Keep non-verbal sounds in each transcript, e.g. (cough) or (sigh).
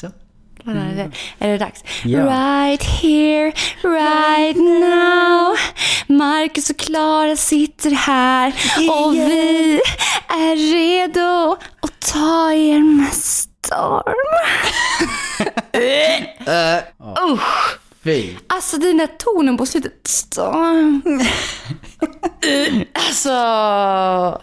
Så. Det, är det dags? Ja. Right here, right now. Marcus och Klara sitter här och vi är redo att ta er med storm. (laughs) Usch! Fy. Alltså den där tonen på slutet. Storm. (laughs) alltså,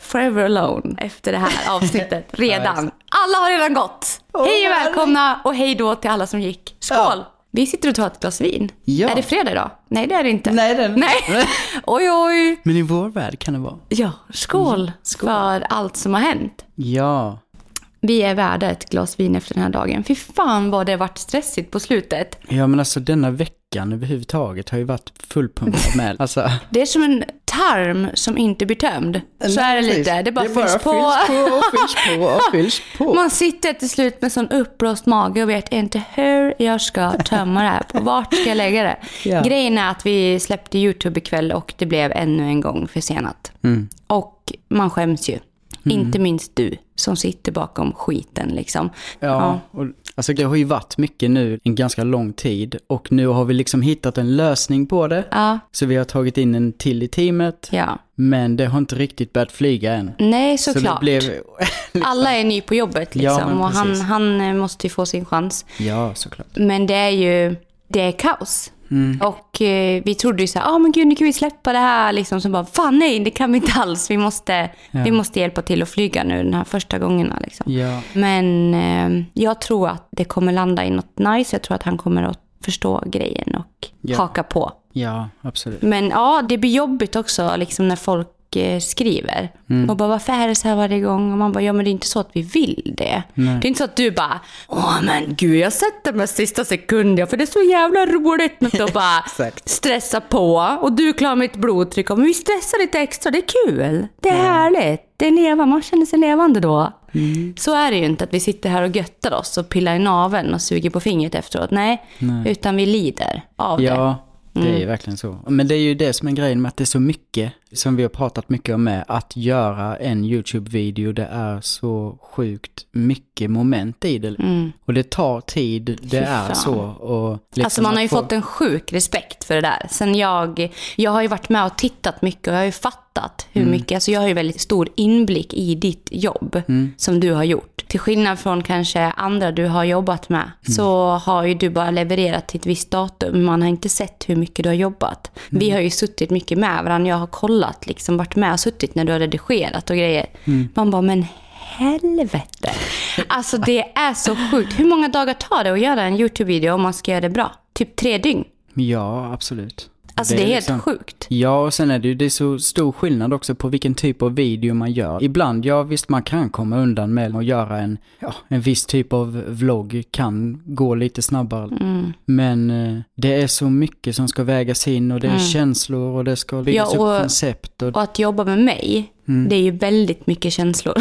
forever alone efter det här avsnittet. Redan. Alla har redan gått. hej och välkomna och hej då till alla som gick. Skål! Ja. Vi sitter och tar ett glas vin. Ja. Är det fredag idag? Nej, det är det inte. Nej, det är det inte. (laughs) Nej. oj, oj. Men i vår värld kan det vara. Ja, skål, skål. för allt som har hänt. Ja. Vi är värda ett glas vin efter den här dagen. Fy fan vad det har varit stressigt på slutet. Ja, men alltså denna veckan överhuvudtaget har ju varit fullpumpad med. (laughs) Alltså, Det är som en tarm som inte blir tömd. Så är det lite. Det bara, det bara fylls på. fylls på och fylls på och (laughs) fylls på. Man sitter till slut med sån uppblåst mage och vet inte hur jag ska tömma det här på. Vart ska jag lägga det? (laughs) Ja. Grejen är att vi släppte YouTube ikväll och det blev ännu en gång försenat. Mm. Och man skäms ju. Inte minst du som sitter bakom skiten liksom. Ja, och, alltså det har ju varit mycket nu en ganska lång tid och nu har vi liksom hittat en lösning på det. Ja, Så vi har tagit in en till i teamet, ja. men det har inte riktigt börjat flyga än. Nej, Så såklart. det blev... (laughs) Alla är ny på jobbet Ja, liksom. men och han, han eh, måste ju få sin chans. Ja, såklart. Men det är ju, det är kaos. Mm. Och eh, vi trodde ju så här, ah men gud nu kan vi släppa det här liksom. Så bara, fan nej det kan vi inte alls. Vi måste, Ja. vi måste hjälpa till att flyga nu de här första gångerna liksom. Ja, Men eh, jag tror att det kommer landa i något nice. Jag tror att han kommer att förstå grejen och Ja. haka på. ja, absolut. Men ja, det blir jobbigt också liksom när folk eh, skriver. Mm. Och bara, varför är det så här varje gång? Och man bara, ja men det är inte så att vi vill det. Nej. Det är inte så att du bara, åh men gud jag det med sista sekunden för det är så jävla roligt. Och bara (laughs) Exakt. stressa på. Och du klarar mitt blodtryck. Och, Men vi stressar lite extra, det är kul. Det är härligt. Det är levande, man känner sig levande då. Mm. Så är det ju inte att vi sitter här och göttar oss och pillar i naveln och suger på fingret efteråt. Nej, Nej. utan vi lider av det. Det är ju Mm. verkligen så. Men det är ju det som är grejen med att det är så mycket, som vi har pratat mycket om med, att göra en YouTube-video, det är så sjukt mycket moment i det. Mm. Och det tar tid, det är så. Och liksom Alltså man har ju få- fått en sjuk respekt för det där. Sen jag, jag har ju varit med och tittat mycket och jag har ju fattat hur mycket, alltså jag har ju väldigt stor inblick i ditt jobb som du har gjort. Till skillnad från kanske andra du har jobbat med så har ju du bara levererat till ett visst datum. Man har inte sett hur mycket du har jobbat. Vi har ju suttit mycket med varandra. Jag har kollat, liksom varit med och suttit när du har redigerat och grejer. Man bara, men helvete. Alltså det är så sjukt. Hur många dagar tar det att göra en YouTube-video om man ska göra det bra? Typ tre dygn. Ja, absolut. Alltså det är, helt liksom- sjukt. Ja, och sen är det ju det är så stor skillnad också på vilken typ av video man gör. Ibland, ja visst man kan komma undan med att göra en, ja, en viss typ av vlogg kan gå lite snabbare. Mm. Men eh, det är så mycket som ska vägas in och det är känslor och det ska byggas Mm. Ja, och- upp koncept. Och, Och att jobba med mig, det är ju väldigt mycket känslor.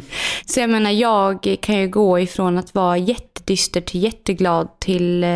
(laughs) Så jag menar, jag kan ju gå ifrån att vara jättedyster till jätteglad till, eh,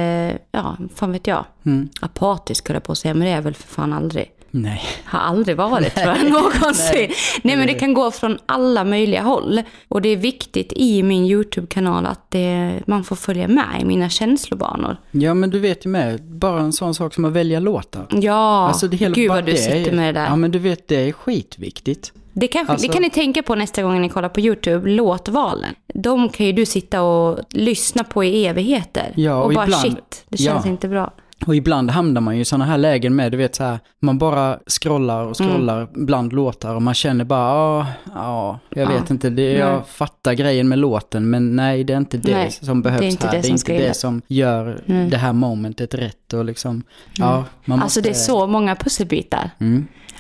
ja, fan vet jag, mm, apatisk höll jag på att säga, men det är jag väl för fan aldrig. nej. Har aldrig varit tror jag (laughs) någonsin. Nej. men det kan gå från alla möjliga håll. Och det är viktigt i min YouTube-kanal att det, man får följa med i mina känslobanor. Ja men du vet ju med, bara en sån sak som att välja låtar. Ja, Alltså, det hela- gud vad du det sitter med det där. Ja men du vet, det är skitviktigt. Det, kanske, Alltså- det kan ni tänka på nästa gång ni kollar på YouTube, låtvalen. De kan ju du sitta och lyssna på i evigheter. Ja, och, och bara ibland- shit, det känns ja. inte bra. Och ibland hamnar man ju i sådana här lägen med, du vet så här, man bara scrollar och scrollar Mm. bland låtar och man känner bara, ja, ja, jag Ja. vet inte, det, Nej. jag fattar grejen med låten, men nej, det är inte det Nej, som behövs det är inte här. det det är som inte det som gör Mm. det här momentet rätt och liksom, ja, man Alltså det är så många pusselbitar.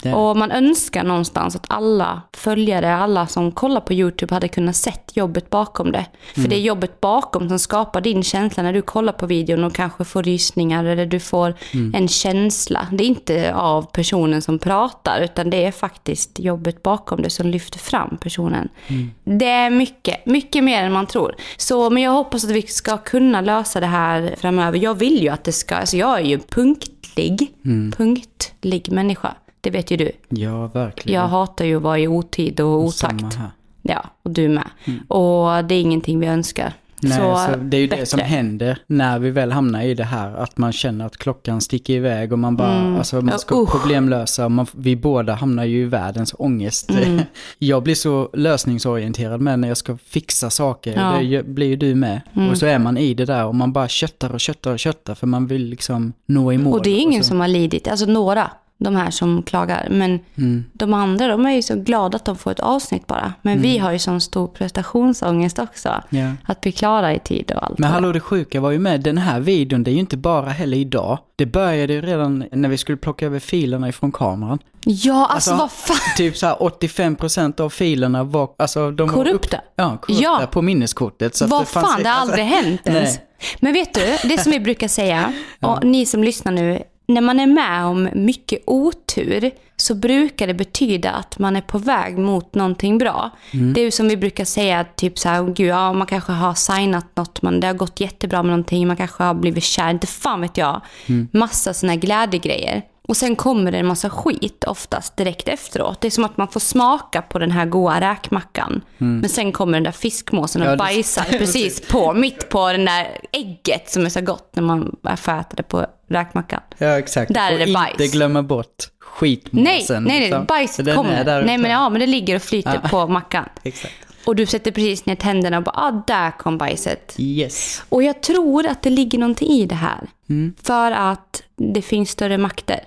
Mm, Och man önskar någonstans att alla följare, alla som kollar på YouTube hade kunnat sett jobbet bakom det. För Mm. det är jobbet bakom som skapar din känsla när du kollar på videon och kanske får rysningar eller du får Mm. en känsla. Det är inte av personen som pratar utan det är faktiskt jobbet bakom det som lyfter fram personen. Mm. Det är mycket, mycket mer än man tror. Så, men jag hoppas att vi ska kunna lösa det här framöver. Jag vill ju att det ska, alltså jag är ju punktlig, Mm. punktlig människa. Det vet ju du. ja, verkligen. Jag hatar ju att vara i otid och Samma otakt. här. Ja, och du med. Och det är ingenting vi önskar. Nej, så så det är ju det bättre. som händer när vi väl hamnar i det här. Att man känner att klockan sticker iväg och man bara, Mm. alltså man ska usch. problemlösa. Man, vi båda hamnar ju i världens ångest. Mm. (laughs) Jag blir så lösningsorienterad med när jag ska fixa saker. Ja. Mm. Det blir ju du med. Och så är man i det där och man bara köttar och köttar och köttar för man vill liksom nå i mål. Och det är ingen som har lidit, alltså några, de här som klagar. Men Mm. de andra, de är ju så glada att de får ett avsnitt bara. Men Mm. vi har ju sån stor prestationsångest också. Ja. Att bli klara i tid och allt. Men hallå det sjuka var ju med, den här videon, det är ju inte bara heller idag. Det började ju redan när vi skulle plocka över filerna ifrån kameran. Ja, alltså, Alltså, vad fan. (laughs) Typ så här 85% av filerna var, alltså de var Korrupta. Upp, ja, korrupta Ja. på minneskortet. Så Vad det fan, det har alltså, aldrig (laughs) hänt ens. nej. Men vet du, det som vi brukar säga, och ni som lyssnar nu, när man är med om mycket otur så brukar det betyda att man är på väg mot någonting bra. Mm. Det är ju som vi brukar säga, typ så här, "Åh, gud, ja, man kanske har signat något, man, det har gått jättebra med någonting, man kanske har blivit kär, inte fan vet jag. Mm. Massa här glädjegrejer. Och sen kommer det en massa skit oftast direkt efteråt. Det är som att man får smaka på den här goda räkmackan. Men sen kommer den där fiskmåsen och Mm. Ja, bajsar (laughs) precis på, mitt på den där ägget som är så gott när man får äta det på räkmackan. Ja, exakt. Där Du är det bajs. inte glömma bort skitmåsen. Nej, nej, nej, liksom. bajs För den är kommer. Nej, men, ja, men det ligger och flyter Ja. på mackan. (laughs) Exakt. Och du sätter precis ner tänderna och bara, ah, där kom bajset. Yes. Och jag tror att det ligger någonting i det här. Mm. För att det finns större makter.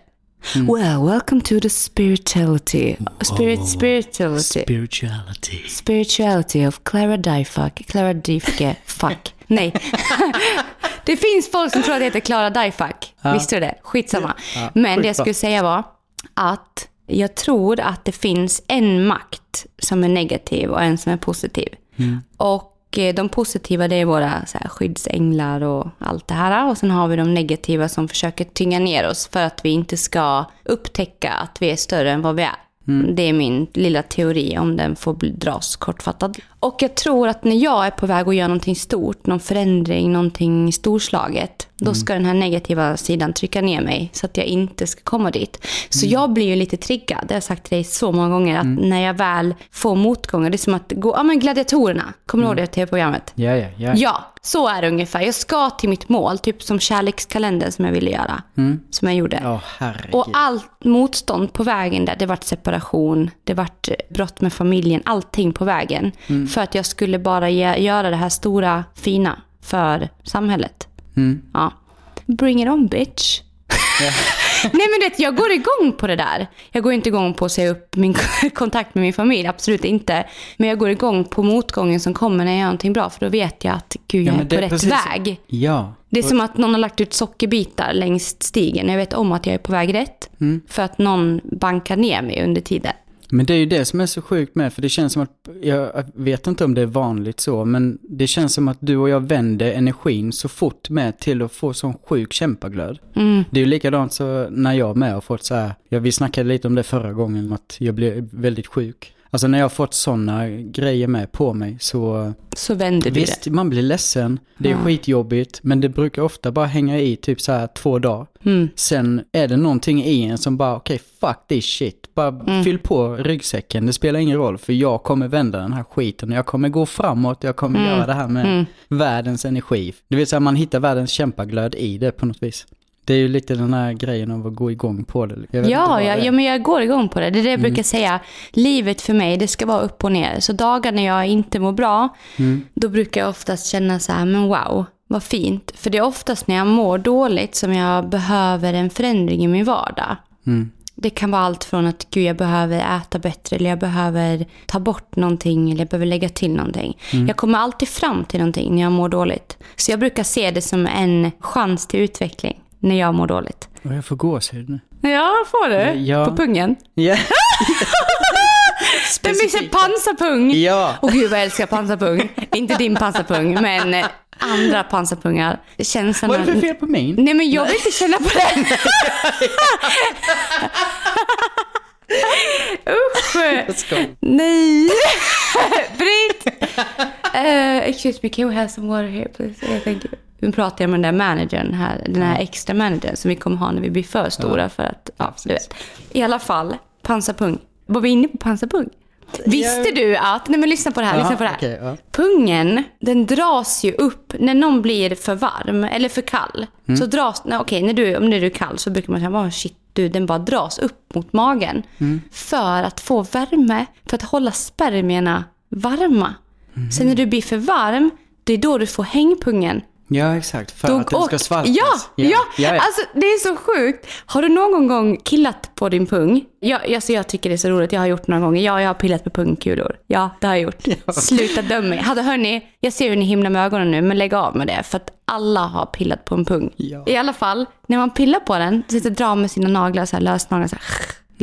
Well, welcome to the spirituality. Spirit, spirituality. Spirituality. Spirituality of Clara Dyfuck. Clara Dyfke. Fuck. Nej. (laughs) det finns folk som tror att det heter Clara Dyfuck. Visste du det? Skitsamma. Ja, Men det jag skulle säga var att jag tror att det finns en makt som är negativ och en som är positiv. Och eh, de positiva det är våra så här, skyddsänglar och allt det här. Och sen har vi de negativa som försöker tynga ner oss för att vi inte ska upptäcka att vi är större än vad vi är. Det är min lilla teori om den får dras kortfattad. Och jag tror att när jag är på väg att göra någonting stort, någon förändring, någonting storslaget, då ska den här negativa sidan trycka ner mig så att jag inte ska komma dit. Så jag blir ju lite triggad, det har jag sagt till dig så många gånger, att när jag väl får motgångar, det är som att gå, ja men gladiatorerna, kommer du ihåg det tv-programmet? Ja, ja, ja. Ja, så är det ungefär. Jag ska till mitt mål, typ som kärlekskalendern som jag ville göra. Som jag gjorde. Herregud. Och allt motstånd på vägen där, det vart separation, det vart brott med familjen, allting på vägen. För att jag skulle bara ge, göra det här stora, fina för samhället. Mm. Ja. Bring it on bitch. (laughs) Nej men det, jag går igång på det där. Jag går inte igång på att säga upp min (laughs) kontakt med min familj, absolut inte. Men jag går igång på motgången som kommer när jag gör någonting bra, för då vet jag att gud, jag Ja, är på rätt precis. väg. Ja. Det är som att någon har lagt ut sockerbitar längs stigen. Jag vet om att jag är på väg rätt. Mm. För att någon bankar ner mig under tiden. Men det är ju det som är så sjukt med, för det känns som att, jag vet inte om det är vanligt så, men det känns som att du och jag vänder energin så fort med till att få sån sjuk kämpaglöd. Mm. Det är ju likadant så när jag med har fått så här, ja vi snackade lite om det förra gången, att jag blev väldigt sjuk. Alltså när jag har fått sådana grejer med på mig så, Så vänder du visst man blir ledsen, det är Ja. skitjobbigt, men det brukar ofta bara hänga i typ så här två dagar. det. Mm. Sen är det någonting i en som bara, okej, fuck this shit. Bara Mm. fyll på ryggsäcken, det spelar ingen roll. För jag kommer vända den här skiten. Jag kommer gå framåt, jag kommer Mm. göra det här med Mm. världens energi. Det vill säga man hittar världens kämpaglöd i det på något vis. Det är ju lite den här grejen av att gå igång på det. Ja, ja, ja, men jag går igång på det. Det är det jag Mm. brukar säga. Livet för mig, det ska vara upp och ner. Så dagar när jag inte mår bra, Mm. då brukar jag oftast känna så här, men wow, vad fint. För det är oftast när jag mår dåligt som jag behöver en förändring i min vardag. Mm. Det kan vara allt från att gud, jag behöver äta bättre eller jag behöver ta bort någonting eller jag behöver lägga till någonting. Jag kommer alltid fram till någonting när jag mår dåligt. Så jag brukar se det som en chans till utveckling när jag mår dåligt. Och jag får gåshud nu. Ja, får du? Ja. På pungen? Ja. (laughs) Den så pansarpung. ja. Och gud vad jag älskar pansarpung. Inte din pansarpung, men eh, andra pansarpungar. Som Vad är det för fel på min? Nej men jag vill inte känna på den. (laughs) Usch. Nej! (laughs) Britt! Uh, excuse me, can we have some water here please? Yeah, thank you. Nu pratar jag med den där managern här, den här extra managern som vi kommer ha när vi blir för stora för att, ja, du vet. I alla fall, pansarpung. Var vi inne på pansarpung? Visste du att, nej men lyssna på det här, lyssna på det här. okej, ja. Pungen, den dras ju upp när någon blir för varm eller för kall. Mm. Så dras, nej, okej, när du, om du är kall så brukar man säga, oh, shit, du, den bara dras upp mot magen. Mm. För att få värme, för att hålla spermierna varma. Mm. Sen när du blir för varm, det är då du får hängpungen. Ja, exakt. För Då- att den ska och- svalkas. Ja, ja, ja, ja. alltså det är så sjukt. Har du någon gång killat på din pung? Jag, alltså, jag tycker det är så roligt, jag har gjort några gånger. Ja, jag har pillat på pungkulor. Ja, det har jag gjort. Sluta döma mig. Hade, hörni, jag ser hur ni himlar med ögonen nu, men lägg av med det. För att alla har pillat på en pung. Ja. I alla fall, när man pillar på den, så sitter drar med sina naglar, så här, lösnaglar, så här,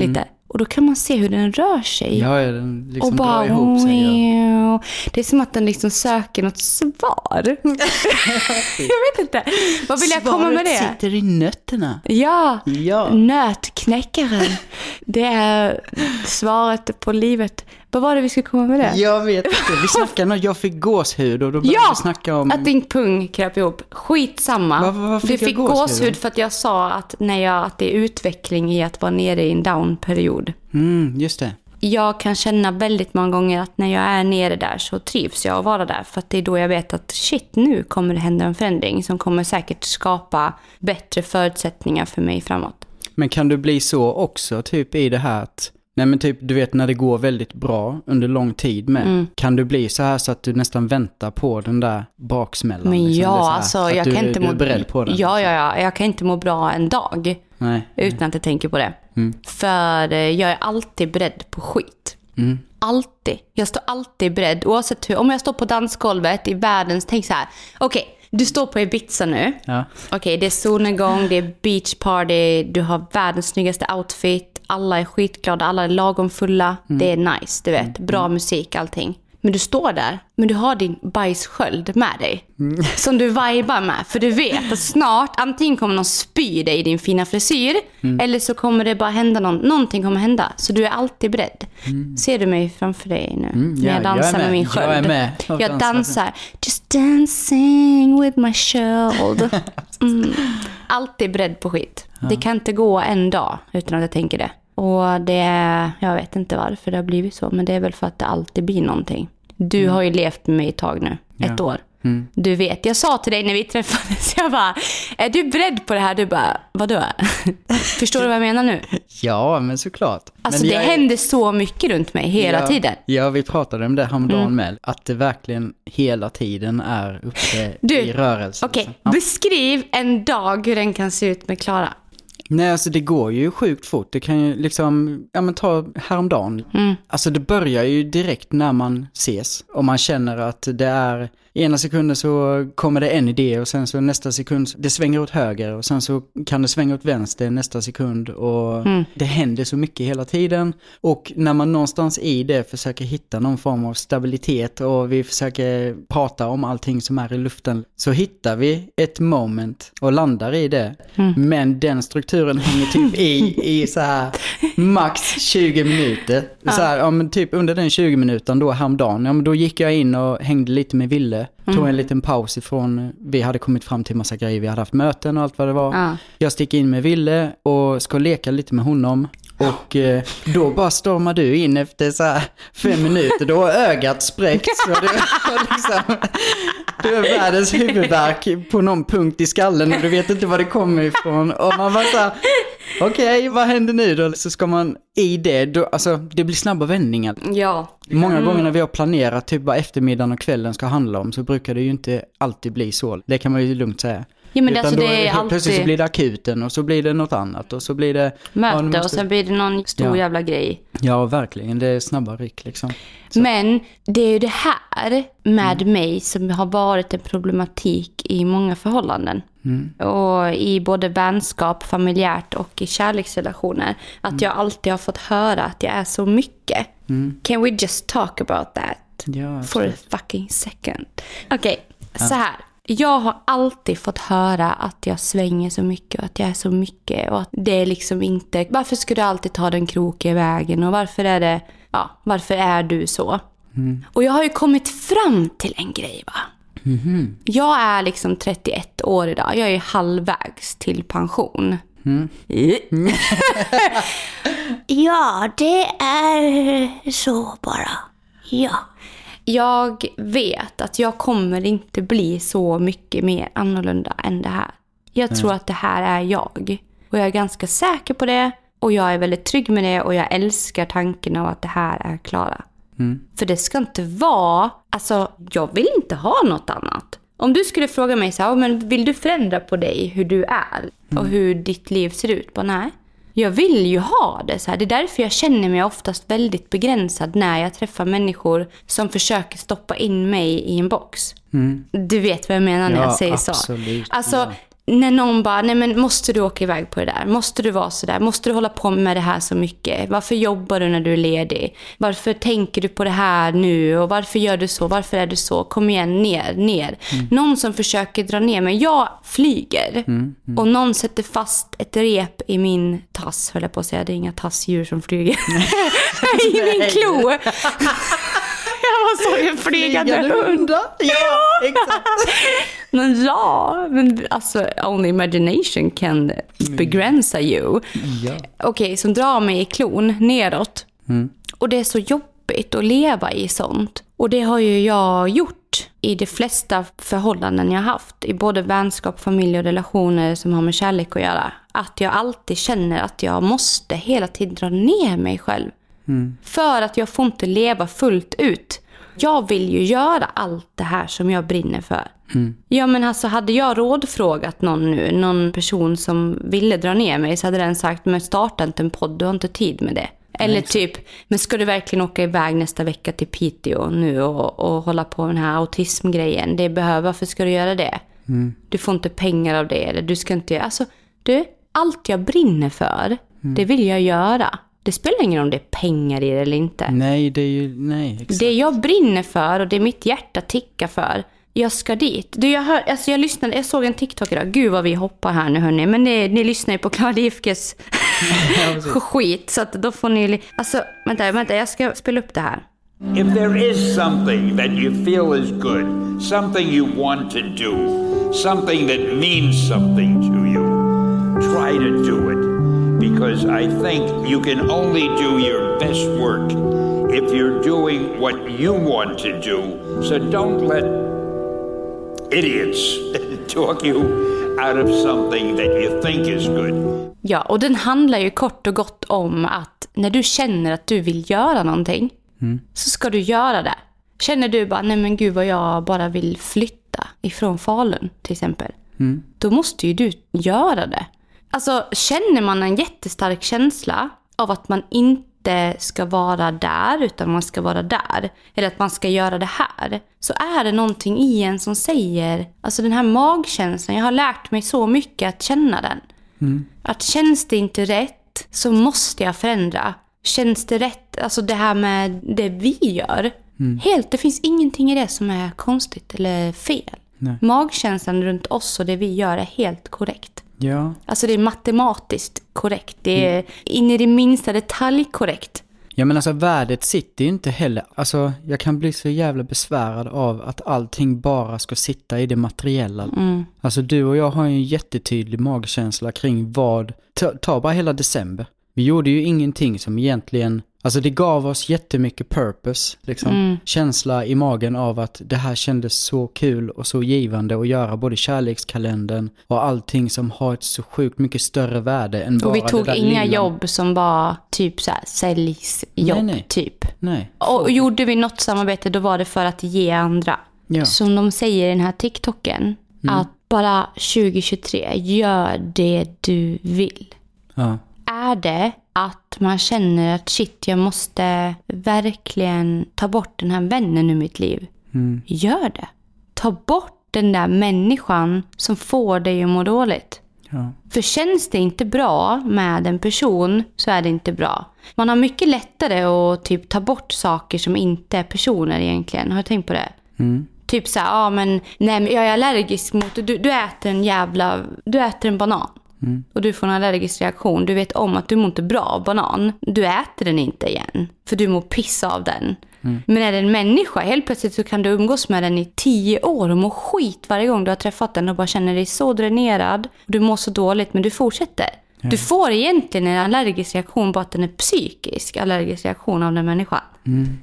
lite. Och då kan man se hur den rör sig. Ja, den liksom och bara, drar ihop sig. Ja. Det är som att den liksom söker något svar. (laughs) jag vet inte. Vad vill jag komma med det? sitter i nötterna. Ja, Ja. nötknäckaren. Det är svaret på livet. Vad var det vi skulle komma med det? Jag vet inte. Vi (laughs) snackade när jag fick gåshud och då började Ja, vi snacka om... att din pung kröp ihop. Skitsamma. Var- du fick jag fick gåshud? gåshud för att jag sa att, när jag, att det är utveckling i att vara nere i en down-period. Mm, just det. Jag kan känna väldigt många gånger att när jag är nere där så trivs jag att vara där. För att det är då jag vet att shit, nu kommer det hända en förändring som kommer säkert skapa bättre förutsättningar för mig framåt. Men kan du bli så också, typ i det här att... Nej men typ, du vet när det går väldigt bra under lång tid med. Mm. Kan du bli så här så att du nästan väntar på den där baksmällan? Men liksom? Ja, här, alltså jag du, kan inte du må... är beredd på det? Ja, ja, ja. Jag kan inte må bra en dag Nej. utan att jag tänker på det. Mm. För eh, jag är alltid beredd på skit. Mm. Alltid. Jag står alltid beredd. Oavsett hur. Om jag står på dansgolvet i världens... Tänk så här. Okej, du står på Ibiza nu. Ja. Okej, det är solnedgång, det är beach party, du har världens snyggaste outfit, alla är skitglada, alla är lagom fulla. Mm. Det är nice, du vet. Bra musik, allting. Men du står där, men du har din bajssköld med dig. Mm. Som du vibar med. För du vet att snart, antingen kommer någon spy dig i din fina frisyr, Mm. eller så kommer det bara hända någon, någonting kommer hända. Så du är alltid beredd. Ser du mig framför dig nu? Mm, när ja, jag jag dansar med med. min Jag sköld. är med. Jag Jag dansar. dansar. Just dancing with my sköld. (laughs) Mm. Alltid beredd på skit. Det kan inte gå en dag utan att jag tänker det. Och det, jag vet inte varför det har blivit så, men det är väl för att det alltid blir någonting. Du har ju levt med mig ett tag nu, ett Mm. Ja. år. Mm. Du vet, jag sa till dig när vi träffades, jag bara, är du beredd på det här? Du bara, vadå? (laughs) Förstår du vad jag menar nu? Ja, men såklart. Alltså men det jag händer så mycket runt mig hela ja, tiden. Mm. Ja, vi pratade om det häromdagen med. Att det verkligen hela tiden är uppe Du, i rörelse. Okej, liksom. Ja. beskriv en dag hur den kan se ut med Klara. Nej, alltså det går ju sjukt fort. Det kan ju liksom, ja men ta häromdagen. Mm. Alltså det börjar ju direkt när man ses. Och man känner att det är, ena sekunden så kommer det en idé och sen så nästa sekund, det svänger åt höger och sen så kan det svänga åt vänster nästa sekund. Och Mm. det händer så mycket hela tiden. Och när man någonstans i det försöker hitta någon form av stabilitet och vi försöker prata om allting som är i luften, så hittar vi ett moment och landar i det. Mm. Men den strukturen hänger typ i, i så här max 20 minuter. Så här, ja, men typ under den 20 minuten då häromdagen, ja men då gick jag in och hängde lite med Ville. Tog en liten paus ifrån, vi hade kommit fram till massa grejer, vi hade haft möten och allt vad det var. Ja. Jag sticker in med Ville och ska leka lite med honom. Och eh, då bara stormar du in efter så här fem minuter, då har ögat spräckts. Och du, och liksom, du har världens huvudvärk på någon punkt i skallen och du vet inte var det kommer ifrån. Och man bara så här, okej vad händer nu då? Så ska man i det, då, alltså det blir snabba vändningar. Ja. Många gånger när vi har planerat typ vad eftermiddagen och kvällen ska handla om så brukar det ju inte alltid bli så. Det kan man ju lugnt säga. Ja men Utan alltså då det är helt Plötsligt så alltid blir det akuten och så blir det något annat och så blir det... ja, möte måste- och sen blir det någon stor Ja. jävla grej. Ja, verkligen. Det är snabba ryck liksom. Så. Men det är ju det här med mig som har varit en problematik i många förhållanden. Och i både vänskap, familjärt och i kärleksrelationer. Att jag alltid har fått höra att jag är så mycket. Can we just talk about that? Ja, For a fucking second. Okej, så här. Jag har alltid fått höra att jag svänger så mycket och att jag är så mycket och att det är liksom inte... Varför ska du alltid ta den krokiga vägen och varför är det... Ja, varför är du så? Och jag har ju kommit fram till en grej va. Jag är liksom 31 år idag. Jag är halvvägs till pension. (laughs) Ja, det är så bara. Ja. Jag vet att jag kommer inte bli så mycket mer annorlunda än det här. Jag tror att det här är jag. Och jag är ganska säker på det. Och jag är väldigt trygg med det och jag älskar tanken av att det här är Klara. För det ska inte vara, alltså jag vill inte ha något annat. Om du skulle fråga mig så här, "Ja, men vill du förändra på dig hur du är och hur ditt liv ser ut? Bara nej. Jag vill ju ha det så här. Det är därför jag känner mig oftast väldigt begränsad när jag träffar människor som försöker stoppa in mig i en box. Du vet vad jag menar när Ja, jag säger absolut. så. Alltså, Ja. När någon bara, nej men måste du åka iväg på det där? Måste du vara så där? Måste du hålla på med det här så mycket? Varför jobbar du när du är ledig? Varför tänker du på det här nu? Och varför gör du så? Varför är du så? Kom igen, ner, ner. Någon som försöker dra ner mig. Jag flyger. Och någon sätter fast ett rep i min tass, höll jag på att säga. Det är inga tassdjur som flyger. (laughs) (laughs) I min klo. (laughs) jag såg en flygande hund. Ja, exakt. (laughs) Men ja, men alltså only imagination can begränsa you. Ja. Okej, som drar mig i klon neråt. Och det är så jobbigt att leva i sånt. Och det har ju jag gjort i de flesta förhållanden jag haft. I både vänskap, familj och relationer som har med kärlek att göra. Att jag alltid känner att jag måste hela tiden dra ner mig själv. För att jag får inte leva fullt ut. Jag vill ju göra allt det här som jag brinner för. Ja men alltså hade jag rådfrågat någon nu, någon person som ville dra ner mig så hade den sagt men starta inte en podd, du har inte tid med det. Eller typ, men ska du verkligen åka iväg nästa vecka till Piteå nu och, och hålla på med den här autismgrejen? Det behöver, varför ska du göra det? Du får inte pengar av det eller du ska inte göra, alltså du, allt jag brinner för, det vill jag göra. Det spelar ingen roll om det är pengar i det eller inte. Nej, det är ju, nej, exakt. Det jag brinner för och det mitt hjärta tickar för, jag ska dit. Du, jag, hör, alltså jag, lyssnade, jag såg en TikTok idag. Gud vad vi hoppar här nu hörni. Men ni, ni lyssnar ju på Klara Lifkes (laughs) (laughs) skit. Så att då får ni... Alltså, vänta, vänta. Jag ska spela upp det här. If there is something that you feel is good, something you want to do, something that means something to you, try to do it. Because I think you can only do your best work if you're doing what you want to do. So don't let idiots (laughs) talk you out of something that you think is good. Ja, och den handlar ju kort och gott om att när du känner att du vill göra någonting så ska du göra det. Känner du bara, nej men gud vad jag bara vill flytta ifrån Falun till exempel. Då måste ju du göra det. Alltså känner man en jättestark känsla av att man inte ska vara där utan man ska vara där. Eller att man ska göra det här. Så är det någonting i en som säger, alltså den här magkänslan, jag har lärt mig så mycket att känna den. Att känns det inte rätt så måste jag förändra. Känns det rätt, alltså det här med det vi gör. Helt, det finns ingenting i det som är konstigt eller fel. Magkänslan runt oss och det vi gör är helt korrekt. Ja. Alltså det är matematiskt korrekt. Det är in i det minsta detalj korrekt. Ja men alltså värdet sitter ju inte heller, alltså jag kan bli så jävla besvärad av att allting bara ska sitta i det materiella. Alltså du och jag har ju en jättetydlig magkänsla kring vad, ta, ta bara hela december. Vi gjorde ju ingenting som egentligen, alltså det gav oss jättemycket purpose, liksom. Känsla i magen av att det här kändes så kul och så givande att göra, både kärlekskalendern och allting som har ett så sjukt mycket större värde än bara Och vi det tog inga lilla. jobb som var typ så här Nej, nej. typ. Nej. Och gjorde vi något samarbete då var det för att ge andra. Ja. Som de säger i den här TikToken. Att bara 2023, gör det du vill. Ja. Är det att man känner att shit, jag måste verkligen ta bort den här vännen ur mitt liv. Gör det. Ta bort den där människan som får dig att må dåligt. Ja. För känns det inte bra med en person så är det inte bra. Man har mycket lättare att typ ta bort saker som inte är personer egentligen. Har du tänkt på det? Typ så här, ja men, nej, men jag är allergisk mot, du, du äter en jävla, du äter en banan. Och du får en allergisk reaktion. Du vet om att du mår inte bra av banan. Du äter den inte igen. För du mår piss av den. Men är det en människa, helt plötsligt så kan du umgås med den i tio år och må skit varje gång du har träffat den och bara känner dig så dränerad. Du mår så dåligt men du fortsätter. Du får egentligen en allergisk reaktion på att den är psykisk allergisk reaktion av den människan.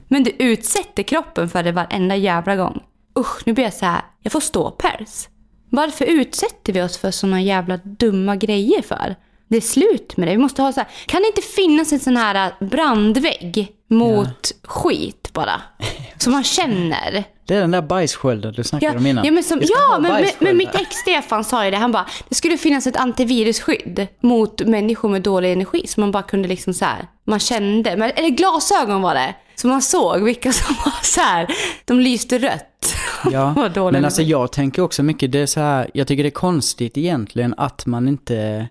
Men du utsätter kroppen för det varenda jävla gång. Usch, nu blir jag så här. jag får ståpäls. Varför utsätter vi oss för såna jävla dumma grejer för? Det är slut med det. Vi måste ha så här. Kan det inte finnas en sån här brandvägg mot skit bara? (laughs) Som man känner. Det är den där bajsskölden du snackade Ja, om innan. ja, men, som, ja men, men, mitt ex Stefan sa ju det. Han bara, det skulle finnas ett antivirusskydd mot människor med dålig energi. Så man bara kunde liksom så här, man kände, men, eller glasögon var det. Så man såg vilka som var så här, de lyste rött. Ja, (laughs) Vad dålig men alltså jag tänker också mycket, det är så här, jag tycker det är konstigt egentligen att man inte,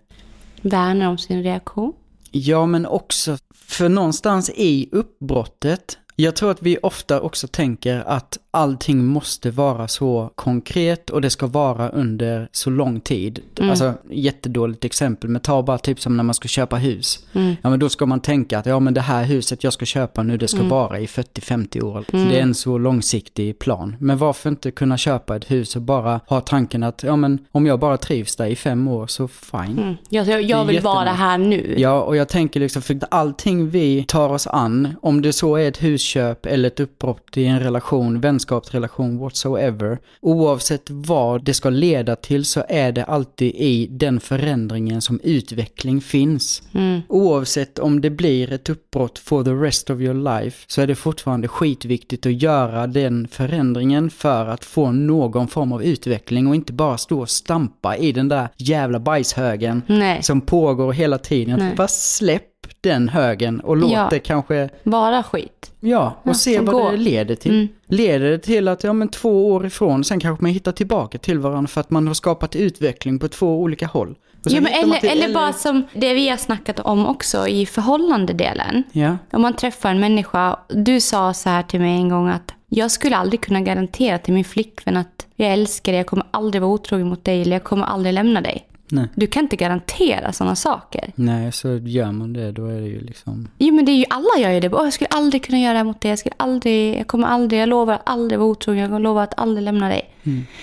Värnar om sin reaktion. ja men också, för någonstans i uppbrottet, jag tror att vi ofta också tänker att allting måste vara så konkret och det ska vara under så lång tid. Mm. Alltså jättedåligt exempel, men ta bara typ som när man ska köpa hus. Mm. Ja men då ska man tänka att ja men det här huset jag ska köpa nu det ska Mm. vara i 40-50 år. Det är en så långsiktig plan. Men varför inte kunna köpa ett hus och bara ha tanken att ja men om jag bara trivs där i fem år så fine. Mm. Jag, jag, jag vill vara här nu. Ja, och jag tänker liksom, för allting vi tar oss an, om det så är ett husköp eller ett uppbrott i en relation, vänskapsrelation, whatsoever, oavsett vad det ska leda till så är det alltid i den förändringen som utveckling finns. Mm. Oavsett om det blir ett uppbrott for the rest of your life så är det fortfarande skitviktigt att göra den förändringen för att få någon form av utveckling och inte bara stå och stampa i den där jävla bajshögen Nej, som pågår hela tiden. Nej. Bara släpp den högen och låt Ja. det kanske, bara skit. ja, och Ja, se vad går. det leder till. Mm. Leder det till att, ja men två år ifrån, sen kanske man hittar tillbaka till varandra för att man har skapat utveckling på två olika håll. Ja, men eller, till- eller bara som det vi har snackat om också i förhållandedelen. Ja, Om man träffar en människa, du sa så här till mig en gång att jag skulle aldrig kunna garantera till min flickvän att jag älskar dig, jag kommer aldrig vara otrogen mot dig eller jag kommer aldrig lämna dig. Nej. Du kan inte garantera sådana saker. Nej, så gör man det, då är det ju liksom... Jo men det är ju, alla gör ju det. Jag skulle aldrig kunna göra det mot dig, jag skulle aldrig, jag kommer aldrig, jag lovar att aldrig vara otrogen, jag lovar att aldrig lämna dig.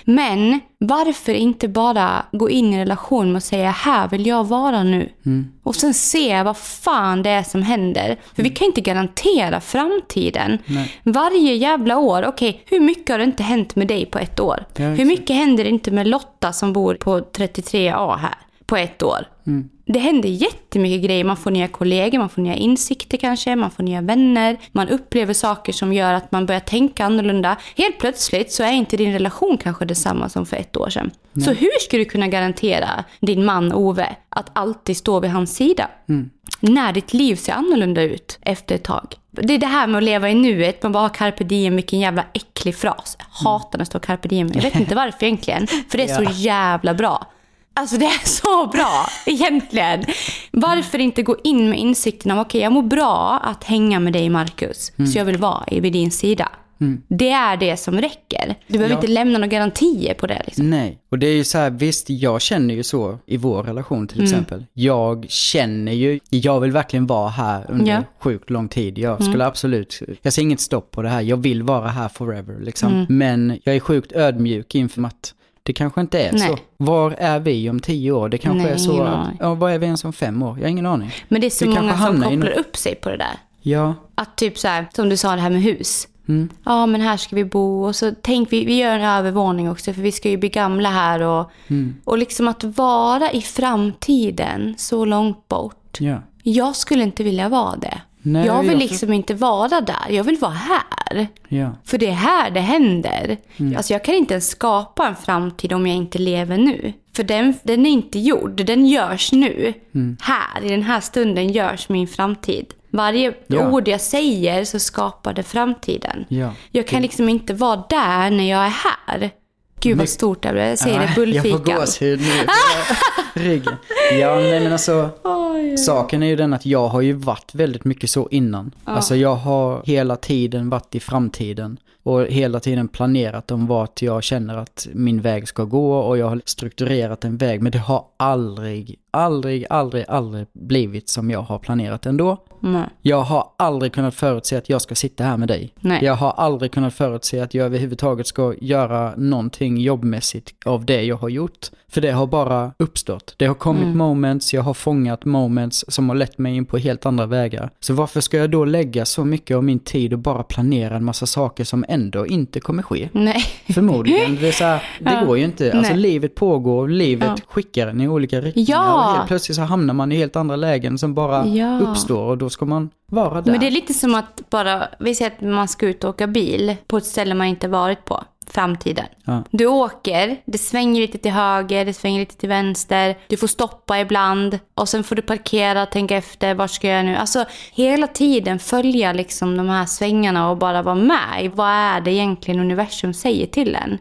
Men varför inte bara gå in i relation med att säga här vill jag vara nu. Och sen se vad fan det är som händer. För vi kan inte garantera framtiden. Varje jävla år, okej hur mycket har det inte hänt med dig på ett år? Ja, hur mycket händer inte med Lotta som bor på 33A här på ett år? Det händer jättemycket grejer. Man får nya kollegor, man får nya insikter kanske, man får nya vänner. Man upplever saker som gör att man börjar tänka annorlunda. Helt plötsligt så är inte din relation kanske detsamma som för ett år sedan. Så hur ska du kunna garantera din man Ove att alltid stå vid hans sida? När ditt liv ser annorlunda ut efter ett tag. Det är det här med att leva i nuet. Man bara har carpe diem, vilken jävla äcklig fras. Jag hatar när det står carpe diem. Jag vet (laughs) inte varför egentligen. För det är så jävla bra. Alltså det är så bra egentligen. Varför inte gå in med insikten om okej jag mår bra att hänga med dig Marcus. Så jag vill vara vid din sida. Det är det som räcker. Du behöver Ja. inte lämna några garantier på det. Liksom. Nej, och det är ju så här, visst, jag känner ju så i vår relation till exempel. Jag känner ju, jag vill verkligen vara här under Ja. sjukt lång tid. Jag skulle absolut, jag ser inget stopp på det här. Jag vill vara här forever liksom. Men jag är sjukt ödmjuk inför att det kanske inte är Nej. så. Var är vi om tio år? Det kanske Nej, är så att, ja, var är vi ens om fem år? Jag har ingen aning. Men det är så Vi många som kopplar upp sig på det där. Ja, Att typ så här, som du sa det här med hus. Mm. Ja, men här ska vi bo och så tänk vi, vi gör en övervåning också för vi ska ju bli gamla här och, Mm. och liksom att vara i framtiden så långt bort. ja. Jag skulle inte vilja vara det. Nej, jag vill jag liksom inte vara där. Jag vill vara här. Ja. För det är här det händer. Mm. Alltså jag kan inte ens skapa en framtid om jag inte lever nu. För den, den är inte gjord, den görs nu. Mm. Här, i den här stunden görs min framtid. Varje Ja. ord jag säger så skapar det framtiden. Ja. Jag kan liksom inte vara där när jag är här. Gud vad stort det blev. Jag säger det, Ja, Jag får bullfikan. gåshud nu på ryggen. Ja, nej men alltså. (laughs) Saken är ju den att jag har ju varit väldigt mycket så innan. Alltså jag har hela tiden varit i framtiden. Och hela tiden planerat om vart jag känner att min väg ska gå och jag har strukturerat en väg. Men det har aldrig aldrig, aldrig, aldrig blivit som jag har planerat ändå. Nej. Jag har aldrig kunnat förutse att jag ska sitta här med dig. Nej. Jag har aldrig kunnat förutse att jag överhuvudtaget ska göra någonting jobbmässigt av det jag har gjort. För det har bara uppstått. Det har kommit Mm. moments, jag har fångat moments som har lett mig in på helt andra vägar. Så varför ska jag då lägga så mycket av min tid och bara planera en massa saker som ändå inte kommer ske? Nej. Förmodligen. Det, är så här, det (laughs) Ja. går ju inte. Alltså Nej. livet pågår, livet Ja. skickar en i olika riktningar. Ja. Och helt plötsligt så hamnar man i helt andra lägen som bara Ja. uppstår och då ska man vara där. Men det är lite som att bara, vi säger att man ska ut och åka bil på ett ställe man inte varit på. Framtiden. Ja. Du åker, det svänger lite till höger, det svänger lite till vänster. Du får stoppa ibland och sen får du parkera, tänka efter, vart ska jag nu? Alltså hela tiden följa liksom de här svängarna och bara vara med i vad är det egentligen universum säger till en?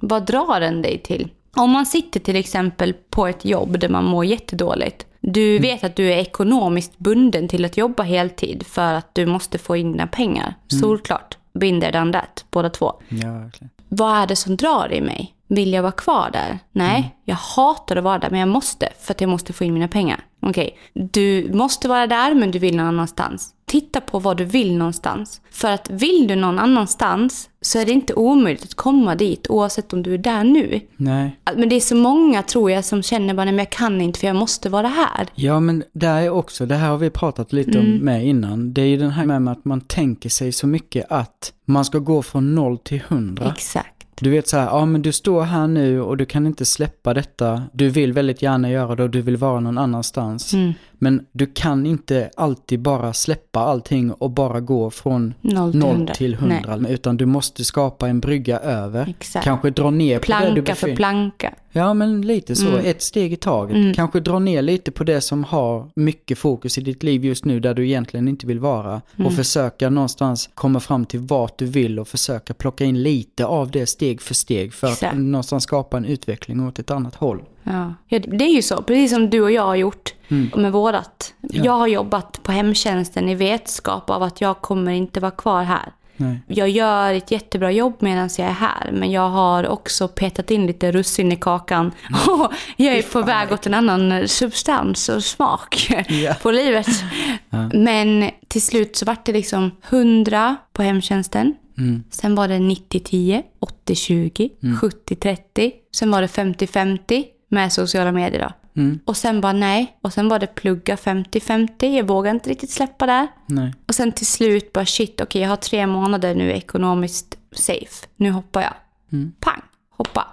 Vad drar den dig till? Om man sitter till exempel på ett jobb där man mår jättedåligt. Du vet att du är ekonomiskt bunden till att jobba heltid för att du måste få in dina pengar. Solklart. Binder than that, båda två. Ja, verkligen. Vad är det som drar i mig? Vill jag vara kvar där? Nej, jag hatar att vara där, men jag måste för att jag måste få in mina pengar. Okej, du måste vara där, men du vill någon annanstans. Titta på vad du vill någonstans. För att vill du någon annanstans så är det inte omöjligt att komma dit oavsett om du är där nu. Nej. Men det är så många tror jag som känner bara, nej men jag kan inte för jag måste vara här. Ja, men där är också, det här har vi pratat lite Mm. om med innan. Det är ju den här med att man tänker sig så mycket att man ska gå från noll till hundra. Exakt. Du vet så här, ja men du står här nu och du kan inte släppa detta. Du vill väldigt gärna göra det och du vill vara någon annanstans. Mm. Men du kan inte alltid bara släppa allting och bara gå från Noll till 0 hundra. till 100. Utan du måste skapa en brygga över. Exakt. Kanske dra ner på det du Planka för planka. Ja, men lite så. Mm. Ett steg i taget. Kanske dra ner lite på det som har mycket fokus i ditt liv just nu där du egentligen inte vill vara. Mm. Och försöka någonstans komma fram till vart du vill och försöka plocka in lite av det steg för steg för Exakt. att någonstans skapa en utveckling åt ett annat håll. Ja. ja, det är ju så. Precis som du och jag har gjort med vårat. Jag har jobbat på hemtjänsten i vetskap av att jag kommer inte vara kvar här. Nej. Jag gör ett jättebra jobb medan jag är här, men jag har också petat in lite russin i kakan. (laughs) Och jag är på väg åt en annan substans och smak (laughs) Ja. på livet. (laughs) Men till slut så var det liksom 100 på hemtjänsten. Sen var det 90-10, 80-20, 70-30. Sen var det 50-50 med sociala medier då. Och sen bara nej. Och sen var det plugga 50-50. Jag vågar inte riktigt släppa där. Nej. Och sen till slut bara shit, okej jag har tre månader nu ekonomiskt safe. Nu hoppar jag. Pang, hoppa.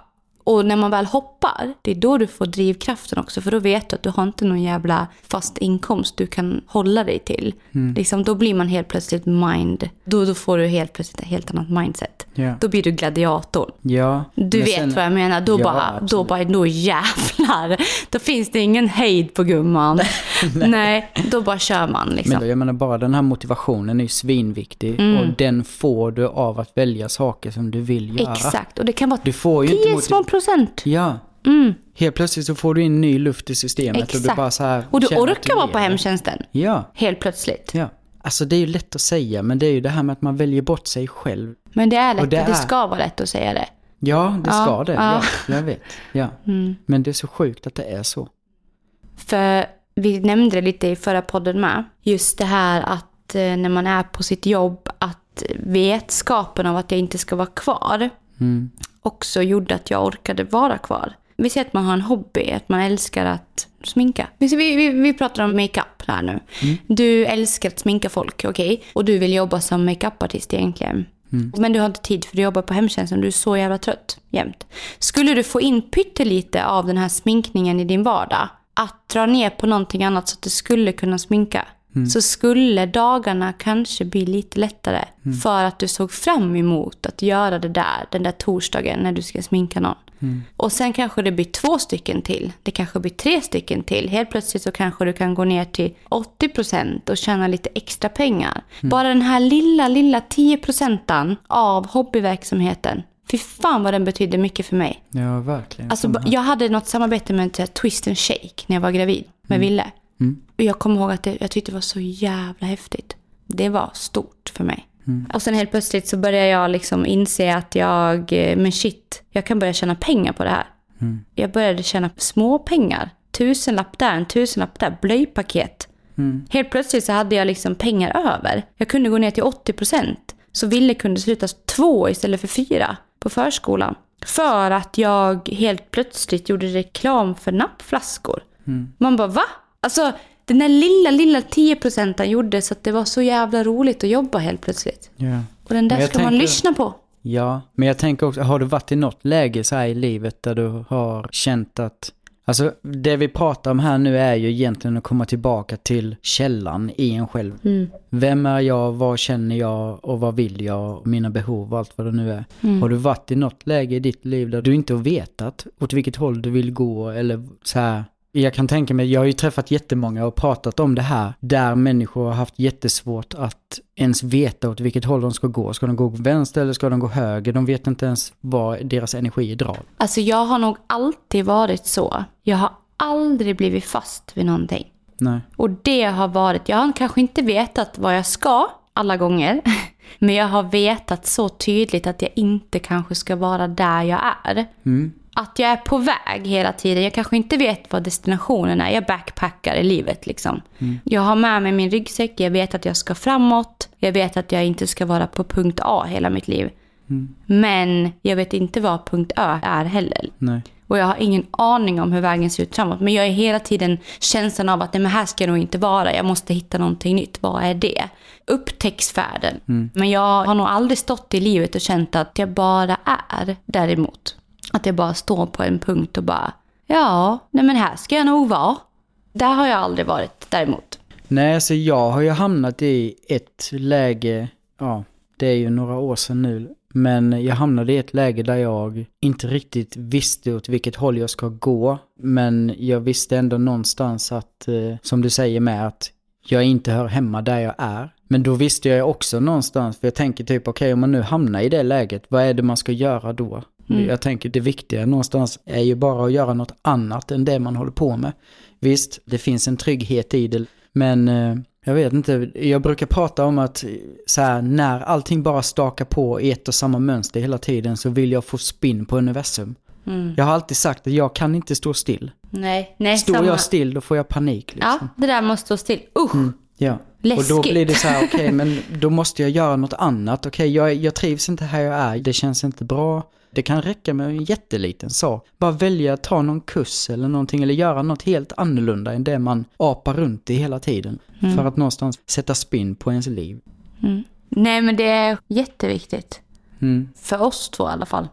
Och när man väl hoppar, det är då du får drivkraften också. För då vet du att du har inte någon jävla fast inkomst du kan hålla dig till. Liksom, då blir man helt plötsligt mind. Då, då får du helt plötsligt ett helt annat mindset. Ja. Då blir du gladiatorn. Ja. Du vet sen- vad jag menar. Då, Ja, bara, då bara, då jävlar. Då finns det ingen hejd på gumman. (laughs) Nej, då bara kör man liksom. Men då, jag menar bara den här motivationen är ju svinviktig Mm. och den får du av att välja saker som du vill göra. Exakt, och det kan vara Du får ju inte 10 motiv- små procent. Ja. Helt plötsligt så får du in ny luft i systemet och du Exakt. bara så här Och du orkar vara på hemtjänsten. Ja. Helt plötsligt. Ja. Alltså det är ju lätt att säga men det är ju det här med att man väljer bort sig själv. Men det är lätt, Och det det, är- ska vara lätt att säga det. Ja, det Ja, ska det. ja. Ja, jag vet. Ja. (laughs) Mm. Men det är så sjukt att det är så. För vi nämnde det lite i förra podden med. Just det här att eh, när man är på sitt jobb, att vetskapen av att jag inte ska vara kvar Mm. Också gjorde att jag orkade vara kvar. Vi säger att man har en hobby, att man älskar att sminka. Vi, vi, vi, pratar om makeup här nu. Du älskar att sminka folk, okej? Och du vill jobba som makeupartist egentligen. Men du har inte tid för du jobbar på hemtjänsten du är så jävla trött jämt. Skulle du få in pyttelite av den här sminkningen i din vardag, att dra ner på någonting annat så att du skulle kunna sminka, så skulle dagarna kanske bli lite lättare. För att du såg fram emot att göra det där, den där torsdagen när du ska sminka någon. Och sen kanske det blir två stycken till. Det kanske blir tre stycken till. Helt plötsligt så kanske du kan gå ner till 80% och tjäna lite extra pengar. Bara den här lilla, lilla 10% av hobbyverksamheten. Fy fan vad den betyder mycket för mig. Ja, verkligen. Alltså, jag hade något samarbete med ett Twist and Shake när jag var gravid med Ville. Jag kommer ihåg att det, jag tyckte det var så jävla häftigt. Det var stort för mig. Och sen helt plötsligt så började jag liksom inse att jag, eh, men shit, jag kan börja tjäna pengar på det här. Jag började tjäna små pengar tusenlapp där, en tusenlapp där, blöjpaket. Helt plötsligt så hade jag liksom pengar över. Jag kunde gå ner till 80%. Så Ville kunde sluta två istället för fyra på förskolan. För att jag helt plötsligt gjorde reklam för nappflaskor. Man bara va? Alltså den där lilla, lilla 10 procenten gjorde så att det var så jävla roligt att jobba helt plötsligt. Ja. Och den där ska man tänker- lyssna på. Ja, men jag tänker också, har du varit i något läge så här i livet där du har känt att Alltså det vi pratar om här nu är ju egentligen att komma tillbaka till källan i en själv. Vem är jag, vad känner jag och vad vill jag, mina behov och allt vad det nu är. Har du varit i något läge i ditt liv där du inte har vetat åt vilket håll du vill gå eller så här. Jag kan tänka mig, jag har ju träffat jättemånga och pratat om det här, där människor har haft jättesvårt att ens veta åt vilket håll de ska gå. Ska de gå vänster eller ska de gå höger? De vet inte ens vad deras energi drar. Alltså jag har nog alltid varit så. Jag har aldrig blivit fast vid någonting. Nej. Och det har varit, jag har kanske inte vetat vad jag ska alla gånger. (laughs) Men jag har vetat så tydligt att jag inte kanske ska vara där jag är. Att jag är på väg hela tiden. Jag kanske inte vet vad destinationen är. Jag backpackar i livet liksom. Jag har med mig min ryggsäck. Jag vet att jag ska framåt. Jag vet att jag inte ska vara på punkt A hela mitt liv. Men jag vet inte vad punkt Ö är heller. Nej. Och jag har ingen aning om hur vägen ser ut framåt. Men jag är hela tiden känslan av att nej, men här ska jag nog inte vara. Jag måste hitta någonting nytt. Vad är det? Upptäcktsfärden. Men jag har nog aldrig stått i livet och känt att jag bara är däremot. Att jag bara står på en punkt och bara, ja, nej men här ska jag nog vara. Där har jag aldrig varit däremot. Nej, alltså jag har ju hamnat i ett läge, ja, det är ju några år sedan nu, men jag hamnade i ett läge där jag inte riktigt visste åt vilket håll jag ska gå, men jag visste ändå någonstans att, eh, som du säger med, att jag inte hör hemma där jag är. Men då visste jag också någonstans, för jag tänker typ, okej om man nu hamnar i det läget, vad är det man ska göra då? Jag tänker det viktiga någonstans är ju bara att göra något annat än det man håller på med. Visst, det finns en trygghet i det, men eh, jag vet inte, jag brukar prata om att eh, så här, när allting bara stakar på i ett och samma mönster hela tiden så vill jag få spinn på universum. Jag har alltid sagt att jag kan inte stå still. Nej, nej. Står samma. jag still då får jag panik. Liksom. Ja, det där måste stå still. Usch! Ja. Och då Läskigt. blir det så här, okej (laughs) men då måste jag göra något annat. Okej, jag, jag trivs inte här jag är, det känns inte bra. Det kan räcka med en jätteliten sak. Bara välja att ta någon kurs eller någonting eller göra något helt annorlunda än det man apar runt i hela tiden. För att någonstans sätta spinn på ens liv. Nej, men det är jätteviktigt. Mm. För oss två i alla fall.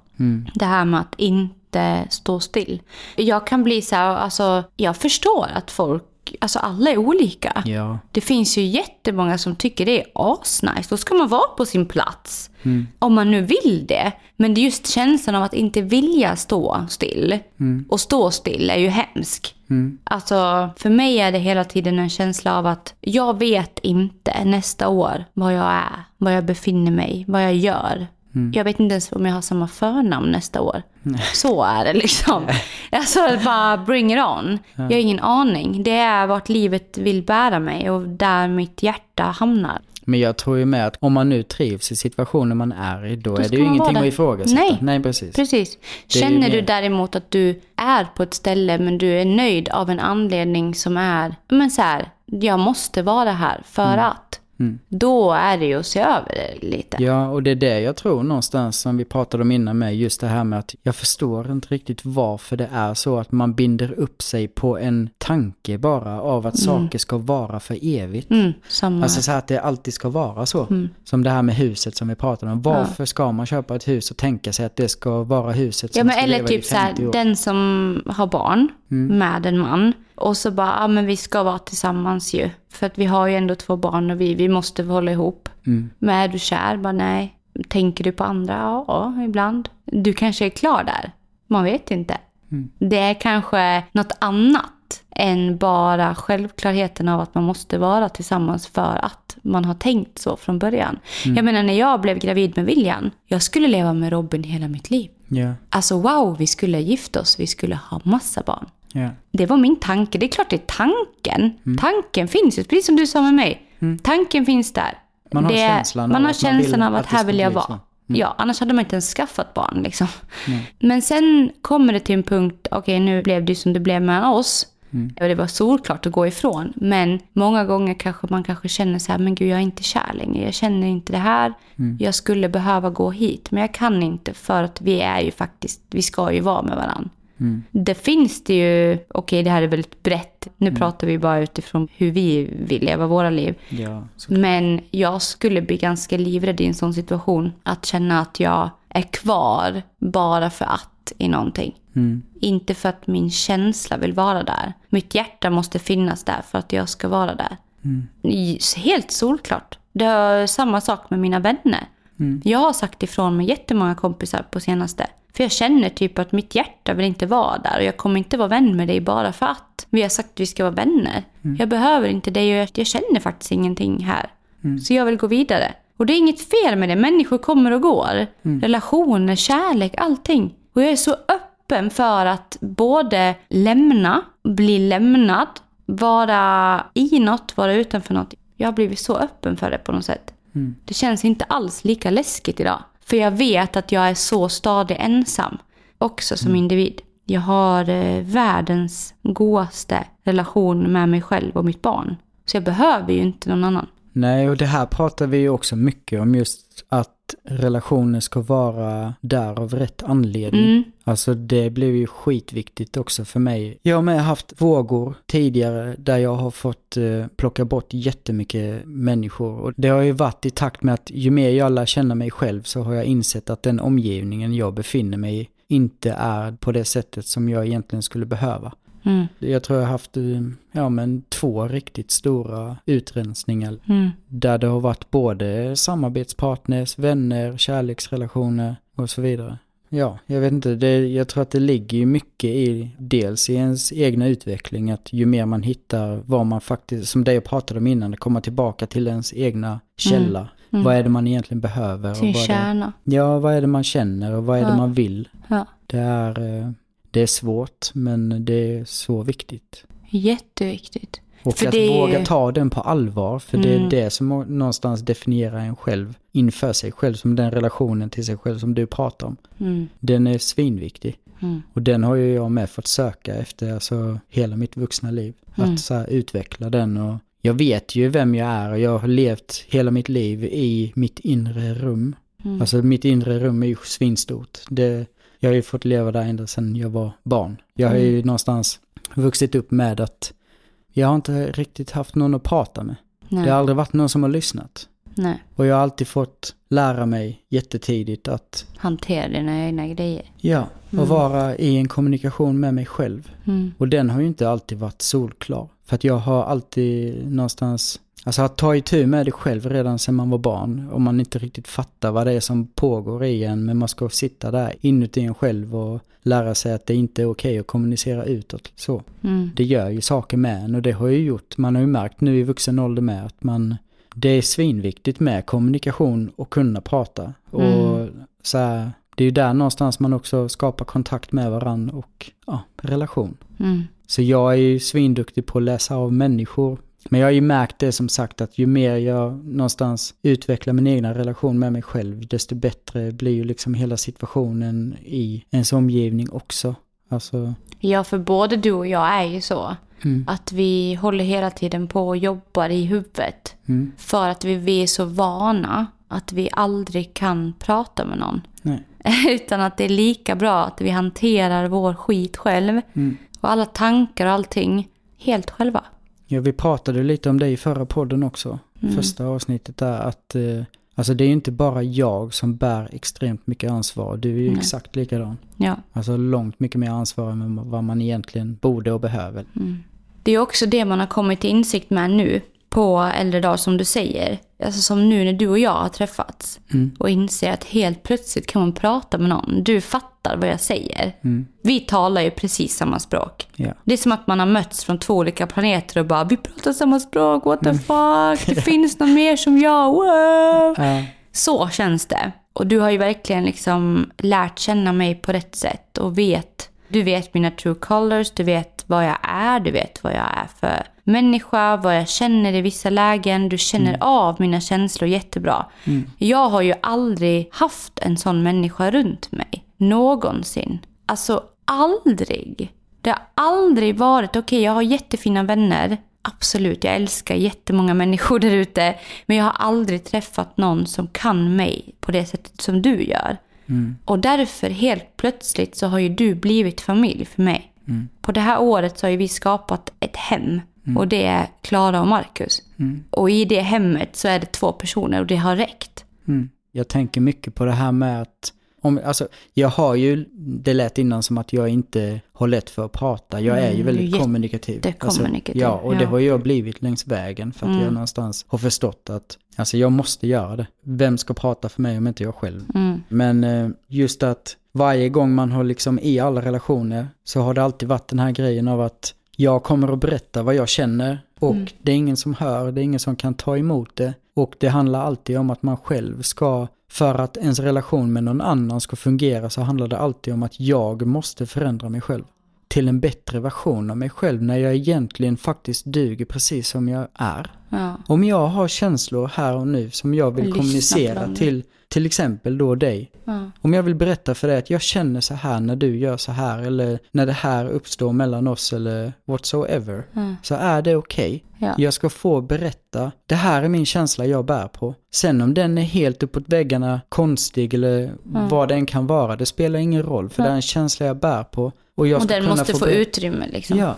Det här med att inte stå still. Jag kan bli så här, alltså, jag förstår att folk, alltså alla är olika. Ja. Det finns ju jättemånga som tycker det är asnice. Då ska man vara på sin plats. Om man nu vill det. Men det är just känslan av att inte vilja stå still. Och stå still är ju hemsk. Alltså, för mig är det hela tiden en känsla av att jag vet inte nästa år vad jag är, var jag befinner mig, vad jag gör. Jag vet inte ens om jag har samma förnamn nästa år. Så är det liksom. (laughs) Alltså bara bring it on. Jag har ingen aning. Det är vart livet vill bära mig och där mitt hjärta hamnar. Men jag tror ju med att om man nu trivs i situationen man är i, då, är ska det ju ingenting att ifrågasätta. Nej. Nej, precis. Precis. Det är Känner du mer- däremot att du är på ett ställe men du är nöjd av en anledning som är, men så här, jag måste vara här för Mm. att. Då är det ju att se över det lite. Ja, och det är det jag tror någonstans som vi pratade om innan med, just det här med att jag förstår inte riktigt varför det är så att man binder upp sig på en tanke bara av att saker ska vara för evigt. Mm, samma Alltså här. så här att det alltid ska vara så. Som det här med huset som vi pratade om. Varför ska man köpa ett hus och tänka sig att det ska vara huset som Ja, men ska eller leva typ i så här, 50 år? den som har barn Mm. med en man. Och så bara, ja men vi ska vara tillsammans ju. För att vi har ju ändå två barn och vi, vi måste hålla ihop. Mm. Men är du kär? Bara nej. Tänker du på andra? Ja, ibland. Du kanske är klar där. Man vet inte. Mm. Det är kanske något annat än bara självklarheten av att man måste vara tillsammans för att man har tänkt så från början. Mm. Jag menar när jag blev gravid med William, jag skulle leva med Robin hela mitt liv. Ja, Alltså wow, vi skulle gifta oss, vi skulle ha massa barn. Ja. Det var min tanke. Det är klart det är tanken. Mm. Tanken finns ju, precis som du sa med mig. Tanken finns där. Man har det, känslan man har känslan av att, här vill jag vara. Mm. Ja, annars hade man inte ens skaffat barn. Liksom. Men sen kommer det till en punkt, okej nu blev det som det blev mellan oss. Och det var solklart att gå ifrån. Men många gånger kanske man kanske känner så här, men gud jag är inte kär längre. Jag känner inte det här. Jag skulle behöva gå hit. Men jag kan inte för att vi är ju faktiskt, vi ska ju vara med varandra. Det finns det ju, okej det här är väldigt brett. Nu pratar vi bara utifrån hur vi vill leva våra liv. Ja, Men jag skulle bli ganska livrädd i en sån situation. Att känna att jag är kvar bara för att i någonting. Inte för att min känsla vill vara där. Mitt hjärta måste finnas där för att jag ska vara där. I- Helt solklart. Det är samma sak med mina vänner. Jag har sagt ifrån med jättemånga kompisar på senaste. För jag känner typ att mitt hjärta vill inte vara där. Och jag kommer inte vara vän med dig bara för att. Vi har sagt att vi ska vara vänner. Jag behöver inte dig och jag, jag känner faktiskt ingenting här. Så jag vill gå vidare. Och det är inget fel med det. Människor kommer och går. Relationer, kärlek, allting. Och jag är så öppen för att både lämna, bli lämnad, vara i något, vara utanför något. Jag har blivit så öppen för det på något sätt. Det känns inte alls lika läskigt idag. För jag vet att jag är så stadig ensam. Också som individ. Jag har eh, världens godaste relation med mig själv och mitt barn. Så jag behöver ju inte någon annan. Nej, och det här pratar vi ju också mycket om just att relationer ska vara där av rätt anledning. Mm. Alltså det blev ju skitviktigt också för mig. Jag har med haft vågor tidigare där jag har fått eh, plocka bort jättemycket människor. Och det har ju varit i takt med att ju mer jag lär känna mig själv så har jag insett att den omgivningen jag befinner mig i inte är på det sättet som jag egentligen skulle behöva. Mm. Jag tror jag har haft, eh, ja men två riktigt stora utrensningar. Mm. Där det har varit både samarbetspartners, vänner, kärleksrelationer och så vidare. Ja, jag vet inte, det, jag tror att det ligger ju mycket i, dels i ens egna utveckling, att ju mer man hittar vad man faktiskt, som det jag pratade om innan, komma tillbaka till ens egna källa. Vad är det man egentligen behöver? Sin och vad är det, kärna. ja, vad är det man känner och vad är det Ja. man vill? Ja. Det är, eh, det är svårt, men det är så viktigt. Jätteviktigt. Och För att det våga ta den på allvar, för det är Mm. det som någonstans definierar en själv inför sig själv, som den relationen till sig själv som du pratar om. Mm. Den är svinviktig. Mm. Och den har ju jag med fått söka efter alltså, hela mitt vuxna liv. Mm. Att så här, utveckla den och jag vet ju vem jag är och jag har levt hela mitt liv i mitt inre rum. Mm. Alltså mitt inre rum är ju svinstort. Det, jag har ju fått leva där ända sedan jag var barn. Jag har ju någonstans vuxit upp med att jag har inte riktigt haft någon att prata med. Nej. Det har aldrig varit någon som har lyssnat. Nej. Och jag har alltid fått lära mig jättetidigt att, Hantera dina egna grejer. ja, att vara i en kommunikation med mig själv. Mm. Och den har ju inte alltid varit solklar. För att jag har alltid någonstans, alltså att ta itu med det själv redan sedan man var barn. Om man inte riktigt fattar vad det är som pågår i en. Men man ska sitta där inuti en själv och lära sig att det inte är okej att kommunicera utåt. Så. Mm. Det gör ju saker med en och det har ju gjort, man har ju märkt nu i vuxen ålder med att man, det är svinviktigt med kommunikation och kunna prata. Och så här, det är ju där någonstans man också skapar kontakt med varann och ja, relation. Mm. Så jag är ju svinduktig på att läsa av människor. Men jag har ju märkt det som sagt att ju mer jag någonstans utvecklar min egna relation med mig själv, desto bättre blir ju liksom hela situationen i ens omgivning också. Alltså, Ja, för både du och jag är ju så. Mm. Att vi håller hela tiden på och jobbar i huvudet. mm, För att vi, vi är så vana att vi aldrig kan prata med någon. nej. (laughs) Utan att det är lika bra att vi hanterar vår skit själv. Mm. Och alla tankar och allting helt själva. Ja, vi pratade lite om det i förra podden också. Första avsnittet där att eh, alltså det är ju inte bara jag som bär extremt mycket ansvar. Du är ju Nej. exakt likadan. Ja. Alltså långt mycket mer ansvar än vad man egentligen borde och behöver. Det är också det man har kommit till insikt med nu på äldre dagar som du säger. Alltså som nu när du och jag har träffats och inser att helt plötsligt kan man prata med någon. Du fattar vad jag säger. Vi talar ju precis samma språk. Ja. Det är som att man har mötts från två olika planeter och bara vi pratar samma språk, what the fuck, det (laughs) finns någon mer som jag, wow. Ja. Så känns det. Och du har ju verkligen liksom lärt känna mig på rätt sätt och vet. Du vet mina true colors, du vet vad jag är, du vet vad jag är för människa, vad jag känner i vissa lägen. Du känner av mina känslor jättebra. Jag har ju aldrig haft en sån människa runt mig. Någonsin. Alltså aldrig. Det har aldrig varit, okej jag har jättefina vänner. Absolut, jag älskar jättemånga (laughs) människor där ute. Men jag har aldrig träffat någon som kan mig på det sättet som du gör. Och därför helt plötsligt så har ju du blivit familj för mig. På det här året så har ju vi skapat ett hem. Och det är Klara och Marcus. Och i det hemmet så är det två personer och det har räckt. Mm. Jag tänker mycket på det här med att om, alltså, jag har ju, det lät innan som att jag inte har lätt för att prata. Jag är ju Mm, väldigt kommunikativ. jättekommunikativ, ja, och det ja. Mm. har jag blivit längs vägen för att jag någonstans har förstått att alltså, jag måste göra det. Vem ska prata för mig om inte jag själv? Mm. Men eh, just att varje gång man har liksom i alla relationer så har det alltid varit den här grejen av att jag kommer att berätta vad jag känner och Mm. det är ingen som hör, det är ingen som kan ta emot det. Och det handlar alltid om att man själv ska, för att ens relation med någon annan ska fungera så handlar det alltid om att jag måste förändra mig själv. Till en bättre version av mig själv när jag egentligen faktiskt duger precis som jag är. Ja. Om jag har känslor här och nu som jag vill Lyssna kommunicera till till exempel då dig. Ja. Om jag vill berätta för dig att jag känner så här när du gör så här eller när det här uppstår mellan oss eller whatsoever. Så är det okej. Ja. Jag ska få berätta, det här är min känsla jag bär på. Sen om den är helt uppåt väggarna, konstig eller vad den kan vara, det spelar ingen roll. För det är en känsla jag bär på. Och, jag Och ska den kunna måste få berätta- utrymme liksom. Ja.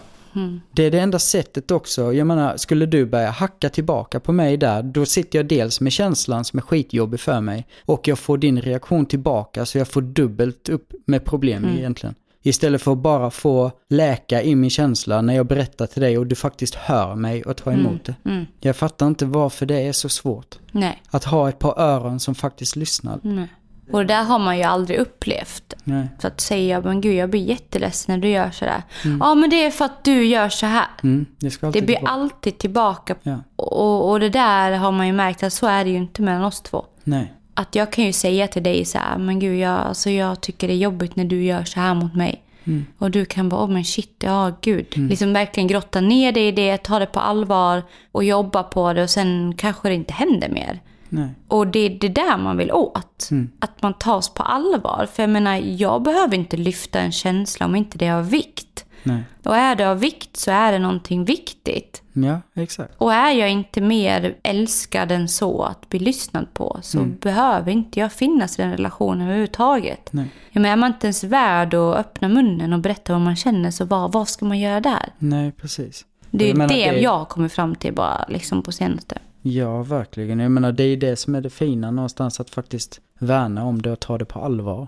Det är det enda sättet också. Jag menar, skulle du börja hacka tillbaka på mig där, då sitter jag dels med känslan som är skitjobbig för mig och jag får din reaktion tillbaka så jag får dubbelt upp med problem egentligen. Istället för att bara få läka in min känsla när jag berättar till dig och du faktiskt hör mig och tar emot det. Mm. Jag fattar inte varför det är så svårt. Nej. Att ha ett par öron som faktiskt lyssnar. Nej. Och det där har man ju aldrig upplevt. Nej. Så att säga, men gud jag blir jätteledsen när du gör sådär. Ja men det är för att du gör så här. Mm, det Det blir vara- alltid tillbaka. Ja. Och, och det där har man ju märkt att så är det ju inte mellan oss två. Nej. Att jag kan ju säga till dig så här, men gud jag, alltså jag tycker det är jobbigt när du gör så här mot mig. Mm. Och du kan bara, åh men shit, ja gud. Liksom verkligen grotta ner dig i det, ta det på allvar och jobba på det och sen kanske det inte händer mer. Nej. Och det är det där man vill åt. Att man tas på allvar. För jag menar, jag behöver inte lyfta en känsla om inte det är av vikt. Nej. Och är det av vikt så är det någonting viktigt. Ja, exakt. Och är jag inte mer älskad än så att bli lyssnad på så behöver inte jag finnas i den relationen överhuvudtaget. Nej. Jag menar, är man inte ens värd att öppna munnen och berätta vad man känner så vad, vad ska man göra där? Nej, precis. Det är ju menar, det jag kommit fram till bara liksom på senaste. Ja, verkligen. Jag menar, det är ju det som är det fina någonstans, att faktiskt värna om det och ta det på allvar.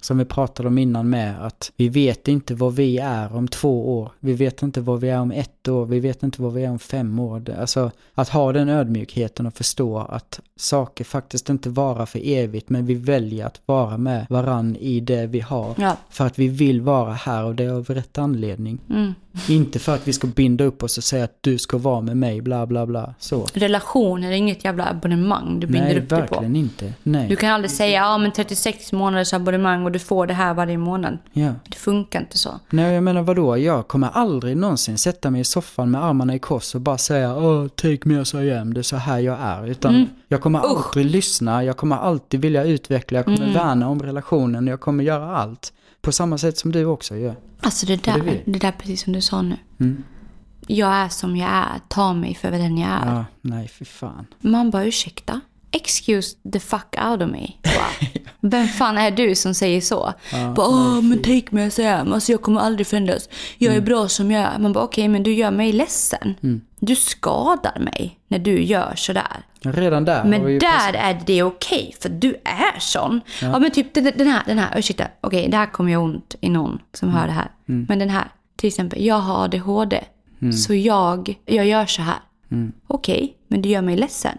Som vi pratade om innan med, att vi vet inte vad vi är om två år. Vi vet inte vad vi är om ett år. Vi vet inte vad vi är om fem år. Alltså, att ha den ödmjukheten och förstå att saker faktiskt inte varar för evigt, men vi väljer att vara med varann i det vi har. Ja. För att vi vill vara här och det är av rätt anledning. Mm. Inte för att vi ska binda upp oss och säga att du ska vara med mig, bla bla bla. Så. Relationer är inget jävla abonnemang du binder Nej, upp dig på. verkligen inte. Nej. Du kan aldrig säga ja men 36 månaders abonnemang och du får det här varje månad. Ja. Det funkar inte så. Nej, jag menar vadå? Jag kommer aldrig någonsin sätta mig i soffan med armarna i kors och bara säga Åh, take me as I am, det är så här jag är. Utan Mm. jag kommer aldrig lyssna, jag kommer alltid vilja utveckla, jag kommer Mm. värna om relationen, jag kommer göra allt. På samma sätt som du också gör. Alltså det där, det där precis som du sa nu. Mm. Jag är som jag är, ta mig för den jag är. Ja, nej fy fan. Man bara ursäkta? Excuse the fuck out of me. (laughs) Vem fan är du som säger så? bara, Åh, men take me as I am. Alltså jag kommer aldrig förändras. Jag är bra som jag är. Man bara okej, men du gör mig ledsen. Du skadar mig när du gör sådär. Redan där Men där är det okej, för du är sån. Ja, men typ den, här, den här, ursäkta, okej, det här kommer jag ont i någon som hör det här. Men den här, till exempel, jag har ADHD. Så jag, jag gör så här. Okej, men det gör mig ledsen.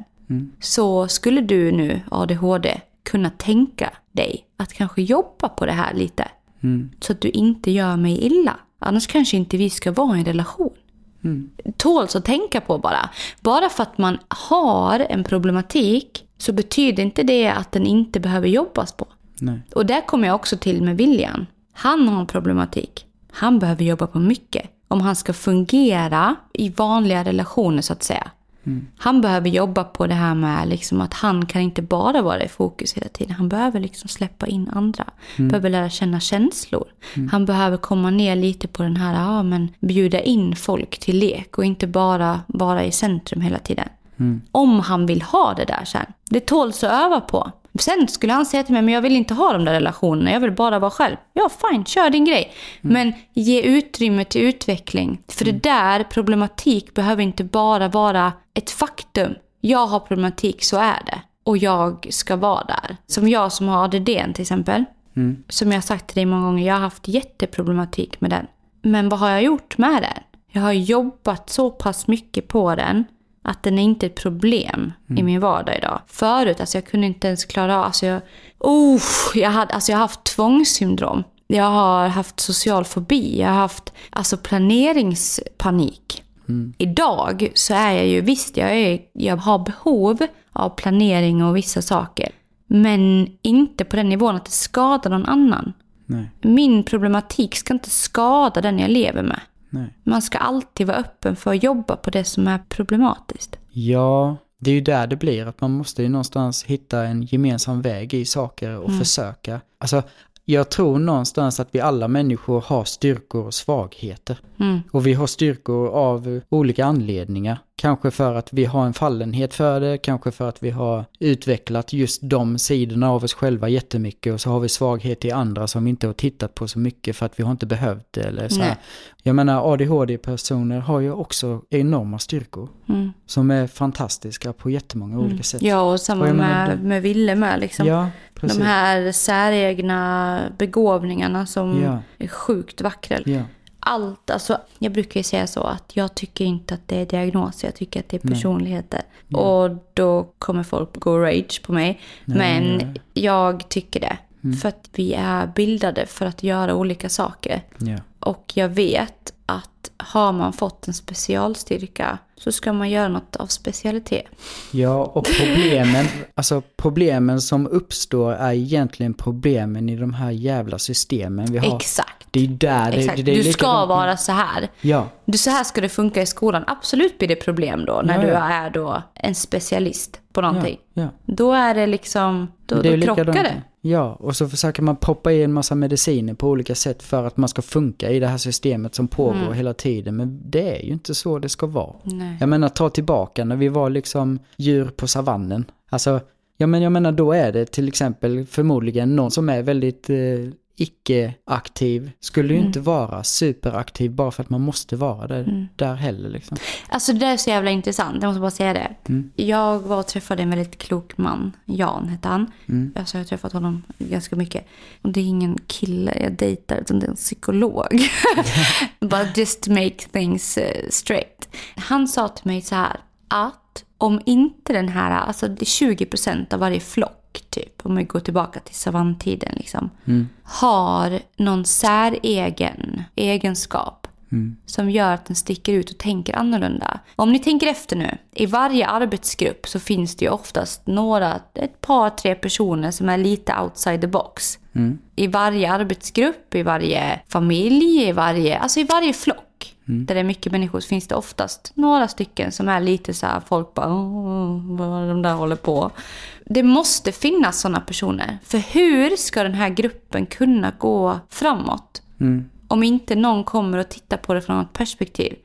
Så skulle du nu, ADHD, kunna tänka dig att kanske jobba på det här lite. Så att du inte gör mig illa. Annars kanske inte vi ska vara i en relation tåls att tänka på bara. Bara för att man har en problematik så betyder inte det att den inte behöver jobbas på. Nej. Och där kommer jag också till med William. Han har en problematik. Han behöver jobba på mycket. Om han ska fungera i vanliga relationer så att säga. Han behöver jobba på det här med liksom att han kan inte bara vara i fokus hela tiden. Han behöver liksom släppa in andra. Behöver lära känna känslor. Han behöver komma ner lite på den här, ja men bjuda in folk till lek och inte bara vara i centrum hela tiden. Om han vill ha det där sen. Det tåls att öva på. Sen skulle han säga till mig, men jag vill inte ha de där relationerna, jag vill bara vara själv. Ja, fine, kör din grej. Men ge utrymme till utveckling. För det där, problematik behöver inte bara vara ett faktum. Jag har problematik, så är det. Och jag ska vara där. Som jag som har ADD till exempel. Som jag har sagt till dig många gånger, jag har haft jätteproblematik med den. Men vad har jag gjort med den? Jag har jobbat så pass mycket på den att den är inte ett problem i min vardag idag. Förut, alltså jag kunde inte ens klara av, alltså jag, oh, jag, hade, alltså jag har haft tvångssyndrom. Jag har haft social fobi, jag har haft alltså planeringspanik. Idag så är jag ju, visst jag, är, jag har behov av planering och vissa saker. Men inte på den nivån att det skadar någon annan. Nej, Min problematik ska inte skada den jag lever med. Nej. Man ska alltid vara öppen för att jobba på det som är problematiskt. Ja, det är ju där det blir. Att man måste ju någonstans hitta en gemensam väg i saker och försöka. Alltså, jag tror någonstans att vi alla människor har styrkor och svagheter. Och vi har styrkor av olika anledningar. Kanske för att vi har en fallenhet för det, kanske för att vi har utvecklat just de sidorna av oss själva jättemycket och så har vi svaghet i andra som vi inte har tittat på så mycket för att vi har inte behövt det. Eller så här. Jag menar ADHD-personer har ju också enorma styrkor som är fantastiska på jättemånga olika sätt. Ja, och samma Och med, med Ville med. Liksom. Ja, precis. De här säregna begåvningarna som Ja. är sjukt vackra. Ja. Allt, alltså, jag brukar ju säga så att jag tycker inte att det är diagnoser, jag tycker att det är personligheter. Och då kommer folk gå rage på mig. Men ja, jag tycker det. För att vi är bildade för att göra olika saker. Ja. Och jag vet att har man fått en specialstyrka så ska man göra något av specialitet. Ja, och problemen, (laughs) alltså problemen som uppstår är egentligen problemen i de här jävla systemen vi har. Exakt. Det är där det, Exakt. det, det är du ska likadant- vara så här. Ja, Du, så här ska det funka i skolan. Absolut blir det problem då när Ja, du ja. är då en specialist på ja, någonting. ja. Då är det liksom, då, Det då krockar likadant. det. Ja, och så försöker man poppa i en massa mediciner på olika sätt för att man ska funka i det här systemet som pågår hela tiden. Men det är ju inte så det ska vara. Mm. Nej. Jag menar, ta tillbaka när vi var liksom djur på savannen. Alltså, ja men jag menar då är det till exempel förmodligen någon som är väldigt eh, icke-aktiv. Skulle ju Mm. inte vara superaktiv bara för att man måste vara där, där heller liksom. Alltså det där är så jävla intressant, jag måste bara säga det. Mm. Jag var och träffade en väldigt klok man, Jan hette han. Mm. Alltså jag har träffat honom ganska mycket. Och det är ingen kille jag dejtar, utan det är en psykolog. (laughs) But just make things eh, straight. Han sa till mig så här, att om inte den här, alltså det är 20% av varje flock typ, om vi går tillbaka till savanntiden liksom, har någon säregen egenskap som gör att den sticker ut och tänker annorlunda. Om ni tänker efter nu, i varje arbetsgrupp så finns det ju oftast några, ett par, tre personer som är lite outside the box. I varje arbetsgrupp, i varje familj, i varje, alltså i varje flock. Där det är mycket människor så finns det oftast några stycken som är lite så här, folk bara "Åh, vad de där håller på. Det måste finnas sådana personer. För hur ska den här gruppen kunna gå framåt? Om inte någon kommer och tittar på det från ett perspektiv.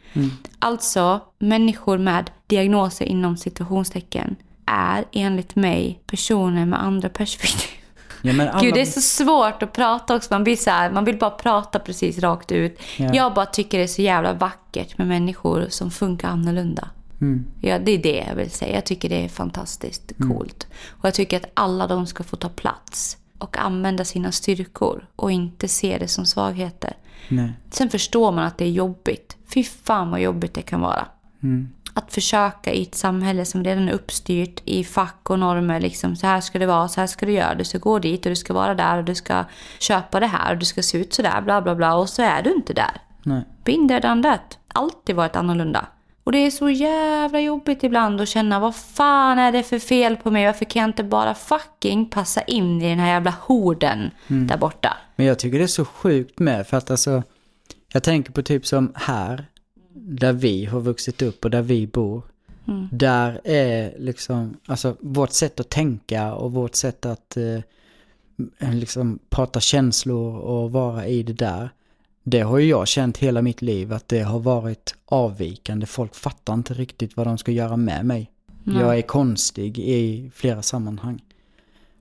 Alltså, människor med diagnoser inom situationstecken är enligt mig personer med andra perspektiv. Ja, (laughs) alla, Gud, det är så svårt att prata också. Man, blir så här, man vill bara prata precis rakt ut. Ja. Jag bara tycker det är så jävla vackert med människor som funkar annorlunda. Ja, det är det jag vill säga. Jag tycker det är fantastiskt coolt. Och jag tycker att alla de ska få ta plats och använda sina styrkor och inte se det som svagheter. Nej. Sen förstår man att det är jobbigt. Fy fan vad jobbigt det kan vara. Att försöka i ett samhälle som redan är uppstyrt i fack och normer. Liksom, så här ska det vara, så här ska du göra. Du ska gå dit och du ska vara där och du ska köpa det här och du ska se ut så där, bla bla bla. Och så är du inte där. Nej. There, done that. Alltid varit annorlunda. Och det är så jävla jobbigt ibland att känna vad fan är det för fel på mig? Varför kan jag inte bara fucking passa in i den här jävla horden där borta? Men jag tycker det är så sjukt med för att alltså, jag tänker på typ som här, där vi har vuxit upp och där vi bor. Där är liksom, alltså vårt sätt att tänka och vårt sätt att eh, liksom prata känslor och vara i det där. Det har ju jag känt hela mitt liv att det har varit avvikande. Folk fattar inte riktigt vad de ska göra med mig. Jag är konstig i flera sammanhang.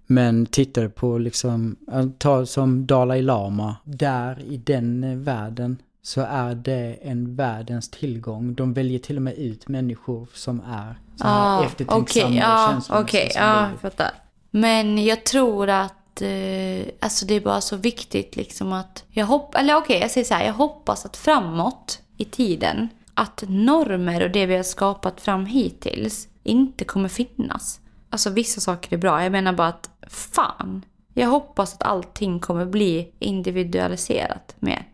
Men tittar du på liksom, ta som Dalai Lama, där i den eh, världen så är det en världens tillgång. De väljer till och med ut människor som är så här Ah, eftertänksamma okej, och ja, känslomässiga okej, som ja, jag fattar. Men jag tror att eh, alltså det är bara så viktigt liksom att jag hoppas, eller okej jag säger så här, jag hoppas att framåt i tiden att normer och det vi har skapat fram hittills inte kommer finnas. Alltså vissa saker är bra, jag menar bara att fan, jag hoppas att allting kommer bli individualiserat mer.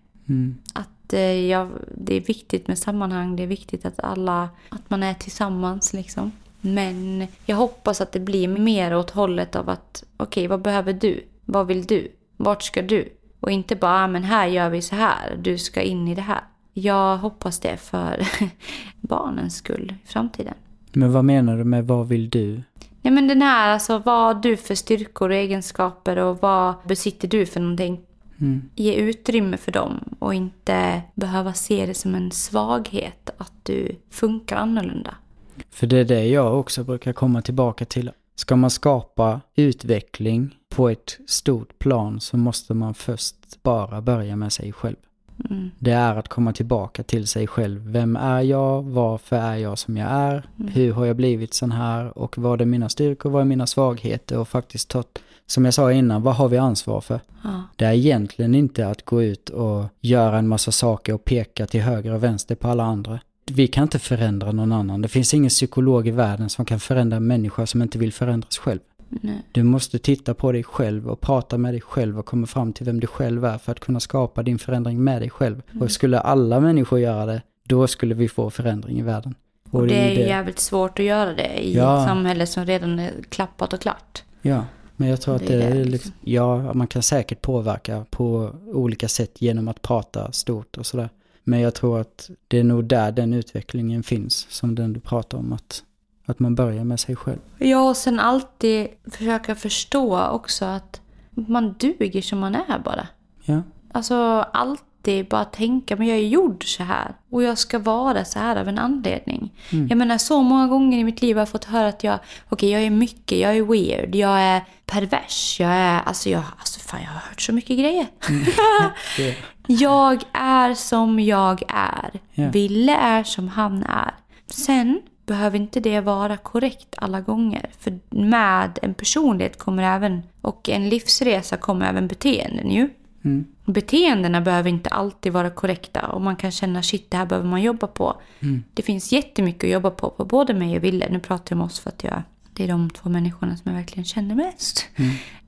Att eh, jag, det är viktigt med sammanhang, det är viktigt att alla, att man är tillsammans liksom. Men jag hoppas att det blir mer åt hållet av att okej, vad behöver du? Vad vill du? Vart ska du? Och inte bara, ah, men här gör vi så här, du ska in i det här. Jag hoppas det för (laughs) barnens skull i framtiden. Men vad menar du med vad vill du? Ja men den här, alltså vad har du för styrkor och egenskaper och vad besitter du för någonting? Ge utrymme för dem och inte behöva se det som en svaghet att du funkar annorlunda. För det är det jag också brukar komma tillbaka till. Ska man skapa utveckling på ett stort plan så måste man först bara börja med sig själv. Det är att komma tillbaka till sig själv. Vem är jag? Varför är jag som jag är? Hur har jag blivit sån här? Och vad är mina styrkor? Vad är mina svagheter? Och faktiskt ta, som jag sa innan, vad har vi ansvar för? Ja. Det är egentligen inte att gå ut och göra en massa saker och peka till höger och vänster på alla andra. Vi kan inte förändra någon annan. Det finns ingen psykolog i världen som kan förändra en människa som inte vill förändras själv. Nej. Du måste titta på dig själv och prata med dig själv och komma fram till vem du själv är för att kunna skapa din förändring med dig själv. Och skulle alla människor göra det, då skulle vi få förändring i världen. Och det är det- jävligt svårt att göra det i Ja. ett samhälle som redan är klappat och klart. Ja, men jag tror att Det är är det, liksom, ja, man kan säkert påverka på olika sätt genom att prata stort och sådär. Men jag tror att det är nog där den utvecklingen finns, som den du pratar om, att, att man börjar med sig själv. Ja, och sen alltid försöka förstå också att man duger som man är bara. Ja, Alltså alltid bara tänka, men jag är gjord så här. Och jag ska vara så här av en anledning. Jag menar så många gånger i mitt liv har jag fått höra att jag, okej jag är mycket, jag är weird, jag är pervers, jag är, alltså jag, alltså fan jag har hört så mycket grejer. (laughs) det, Jag är som jag är. Ja. Ville är som han är. Sen behöver inte det vara korrekt alla gånger. För med en personlighet kommer även, och en livsresa kommer även beteenden ju. mm, Beteendena behöver inte alltid vara korrekta och man kan känna shit det här behöver man jobba på. Det finns jättemycket att jobba på på både mig och Ville. Nu pratar jag om oss för att jag, det är de två människorna som jag verkligen känner mest.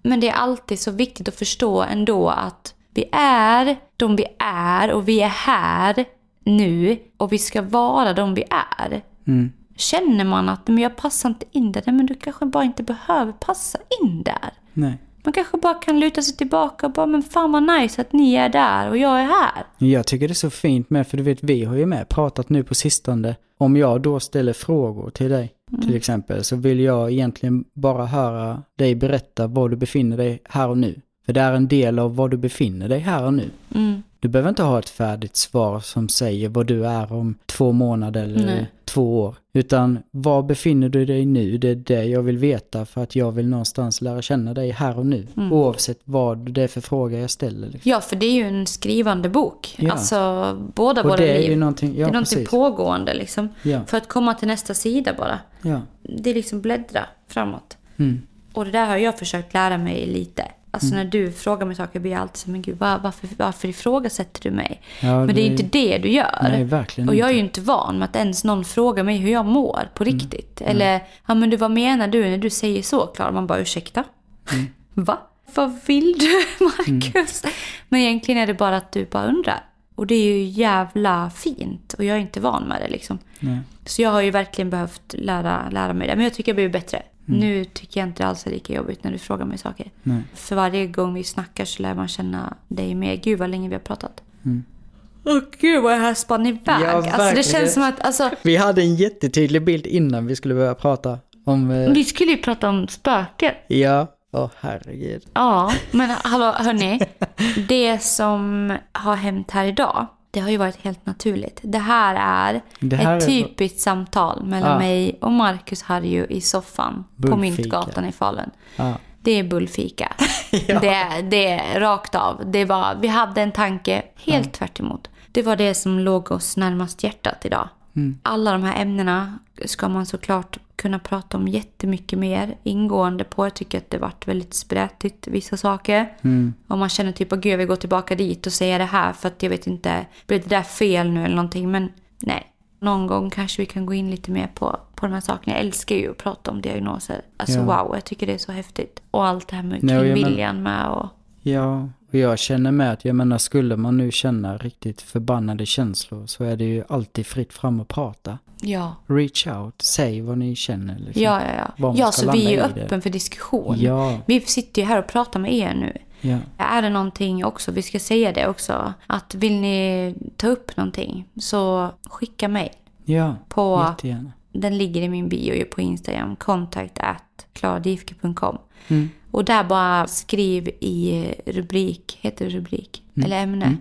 Men det är alltid så viktigt att förstå ändå att vi är de vi är och vi är här nu och vi ska vara de vi är. mm, Känner man att men jag passar inte in där, men du kanske bara inte behöver passa in där. nej. Man kanske bara kan luta sig tillbaka och bara, men fan vad nice att ni är där och jag är här. Jag tycker det är så fint med, för du vet vi har ju med pratat nu på sistone, om jag då ställer frågor till dig till exempel, så vill jag egentligen bara höra dig berätta var du befinner dig här och nu. För det är en del av var du befinner dig här och nu. Mm. Du behöver inte ha ett färdigt svar som säger vad du är om två månader eller Nej. två år. Utan var befinner du dig nu? Det är det jag vill veta för att jag vill någonstans lära känna dig här och nu. Mm. Oavsett vad det är för fråga jag ställer. Liksom. Ja, för det är ju en skrivande bok. Ja. Alltså, båda Och våra det är liv. ju någonting, det ja är någonting precis. pågående liksom. Ja, För att komma till nästa sida bara. ja. Det är liksom bläddra framåt. Mm. Och det där har jag försökt lära mig lite. Alltså när du frågar mig saker blir jag alltid så men gud var, varför, varför ifrågasätter du mig? Ja, men det är inte det du gör. Nej, verkligen och jag är ju inte van med att ens någon frågar mig hur jag mår på Mm. riktigt. Eller, ja men du vad menar du när du säger så Klara? Man bara ursäkta? Mm. (laughs) Va? Vad vill du (laughs) Marcus? Men egentligen är det bara att du bara undrar. Och det är ju jävla fint. Och jag är inte van med det liksom. Nej. Så jag har ju verkligen behövt lära, lära mig det. Men jag tycker jag blir bättre. Nu tycker jag inte alls det är lika jobbigt när du frågar mig saker. Nej. För varje gång vi snackar så lär man känna dig mer. Gud vad länge vi har pratat. Åh gud vad det här spann iväg. Ja, alltså, det känns som att, alltså, Vi hade en jättetydlig bild innan vi skulle börja prata om... Eh, vi skulle ju prata om spöken. ja, åh herregud. Ja, men hallå hörni. Det som har hänt här idag, det har ju varit helt naturligt. Det här är Det här ett är- typiskt samtal mellan Ja. mig och Marcus Harju i soffan på Bullfika. Myntgatan i Falun. Ja. Det är bullfika. (laughs) det, det är rakt av. Det var, vi hade en tanke helt tvärt emot. Det var det som låg oss närmast hjärtat idag. Alla de här ämnena ska man såklart kunna prata om jättemycket mer ingående på. Jag tycker att det varit väldigt sprätigt vissa saker. Om man känner typ, att gud jag vill gå tillbaka dit och säga det här för att jag vet inte, blev det där fel nu eller någonting? Men nej. Någon gång kanske vi kan gå in lite mer på, på de här sakerna. Jag älskar ju att prata om diagnoser. Alltså Ja. wow, jag tycker det är så häftigt. Och allt det här med och men- kringviljan med och... Ja, och jag känner med att jag menar skulle man nu känna riktigt förbannade känslor så är det ju alltid fritt fram att prata. Ja. Reach out, säg vad ni känner. Liksom. Ja, ja, ja. Ja, så vi är ju öppen för diskussion. Ja. Vi sitter ju här och pratar med er nu. Ja, Är det någonting också, vi ska säga det också, att vill ni ta upp någonting så skicka mejl. ja På- jättegärna. Den ligger i min bio på Instagram, contact at klaradifke.com. Mm. Och där bara skriv i rubrik, heter det rubrik? Mm. Eller ämne.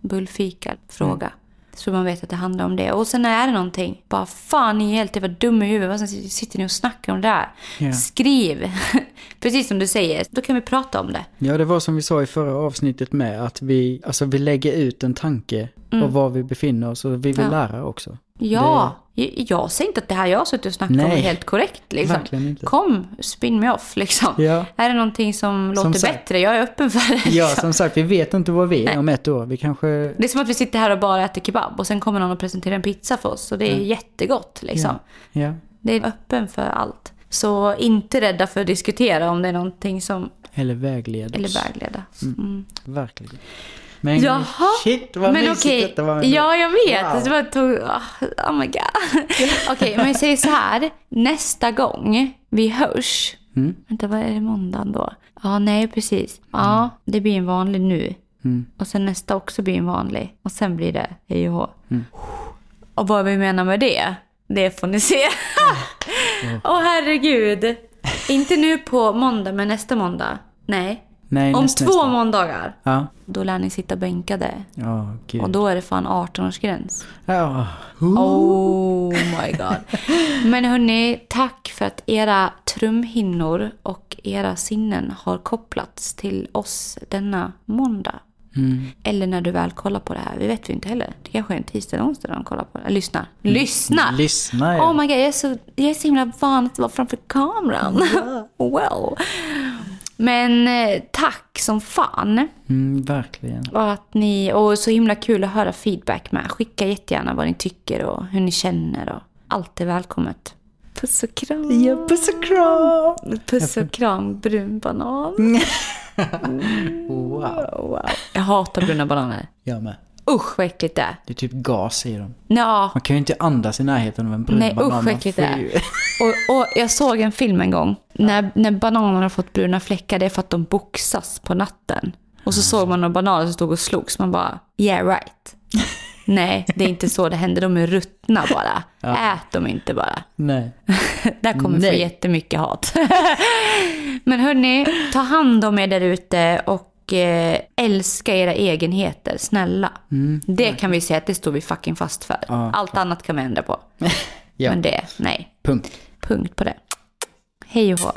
Bullfika, fråga. Så man vet att det handlar om det. Och sen är det någonting, bara fan ni är helt jävla dumma i huvudet. Vad sitter ni och snackar om det där? Ja. Skriv! (laughs) Precis som du säger, då kan vi prata om det. Ja, det var som vi sa i förra avsnittet med att vi, alltså vi lägger ut en tanke och var vi befinner oss och vi vill Mm. Ja. lära också. Ja, jag, säger inte att det här jag har suttit och snackat om är Nej. helt korrekt. Liksom. Kom, spin me off liksom. Ja. Är det någonting som, låter sagt. bättre, jag är öppen för det. Ja, liksom. som sagt, vi vet inte vad vi är Nej. om ett år. Vi kanske... Det är som att vi sitter här och bara äter kebab och sen kommer någon och presenterar en pizza för oss. Och det är jättegott liksom. Ja, Det är öppen för allt. Så inte rädda för att diskutera om det är någonting som... eller vägled Eller vägleda. Mm. Verkligen. Men Jaha, shit vad men mysigt okej. detta var. Ja, jag vet. Wow. Det bara tog... Oh, oh my god. (laughs) okej, men jag säger så här. Nästa gång vi hörs... Mm. Vänta, vad är det måndagen då? Ja, nej precis. Ja, det blir en vanlig nu. Mm. Och sen nästa också blir en vanlig. Och sen blir det hej och hå. Mm. Och vad vi menar med det, det får ni se. (laughs) Åh herregud. Inte nu på måndag, men nästa måndag. Nej. Nej, Om två nästa. måndagar, Ja. då lär ni sitta bänkade. Gud. Och då är det fan 18-årsgräns. Ja. Oh my god. Men hörni, tack för att era trumhinnor och era sinnen har kopplats till oss denna måndag. Mm. Eller när du väl kollar på det här. Vi vet ju inte heller. Det kanske är en tisdag eller onsdag när de kollar på det. Lyssnar. Lyssnar! Lyssna ja. Oh my god, jag är så, jag är så himla van att vara framför kameran. (laughs) well. Men eh, tack som fan. Mm, verkligen. Och, att ni, och så himla kul att höra feedback med. Skicka jättegärna vad ni tycker och hur ni känner. Och allt är välkommet. Puss och kram. Ja, puss och kram. Puss och (laughs) kram, brun banan. (laughs) Wow. Wow. Jag hatar bruna bananer. Jag med. Usch vad äckligt det är. Det är typ gas i dem. Ja, Man kan ju inte andas i närheten av en brun Nej, banan. usch, Man vad äckligt det är. (laughs) och, och jag såg en film en gång. När, när bananerna har fått bruna fläckar, det är för att de boxas på natten. Och så såg man några bananer som stod och slogs. Man bara, yeah right. (laughs) Nej, det är inte så det händer. De är ruttna bara. (laughs) Ät dem inte bara. Nej. Där kommer få Nej. jättemycket hat. Men hörni, ta hand om er där ute och eh, älska era egenheter. Snälla. det kan vi säga att det står vi fucking fast för. Ja. Allt annat kan vi ändra på. (laughs) Ja. Men det, nej. Punkt. Punkt på det. Hej och hå.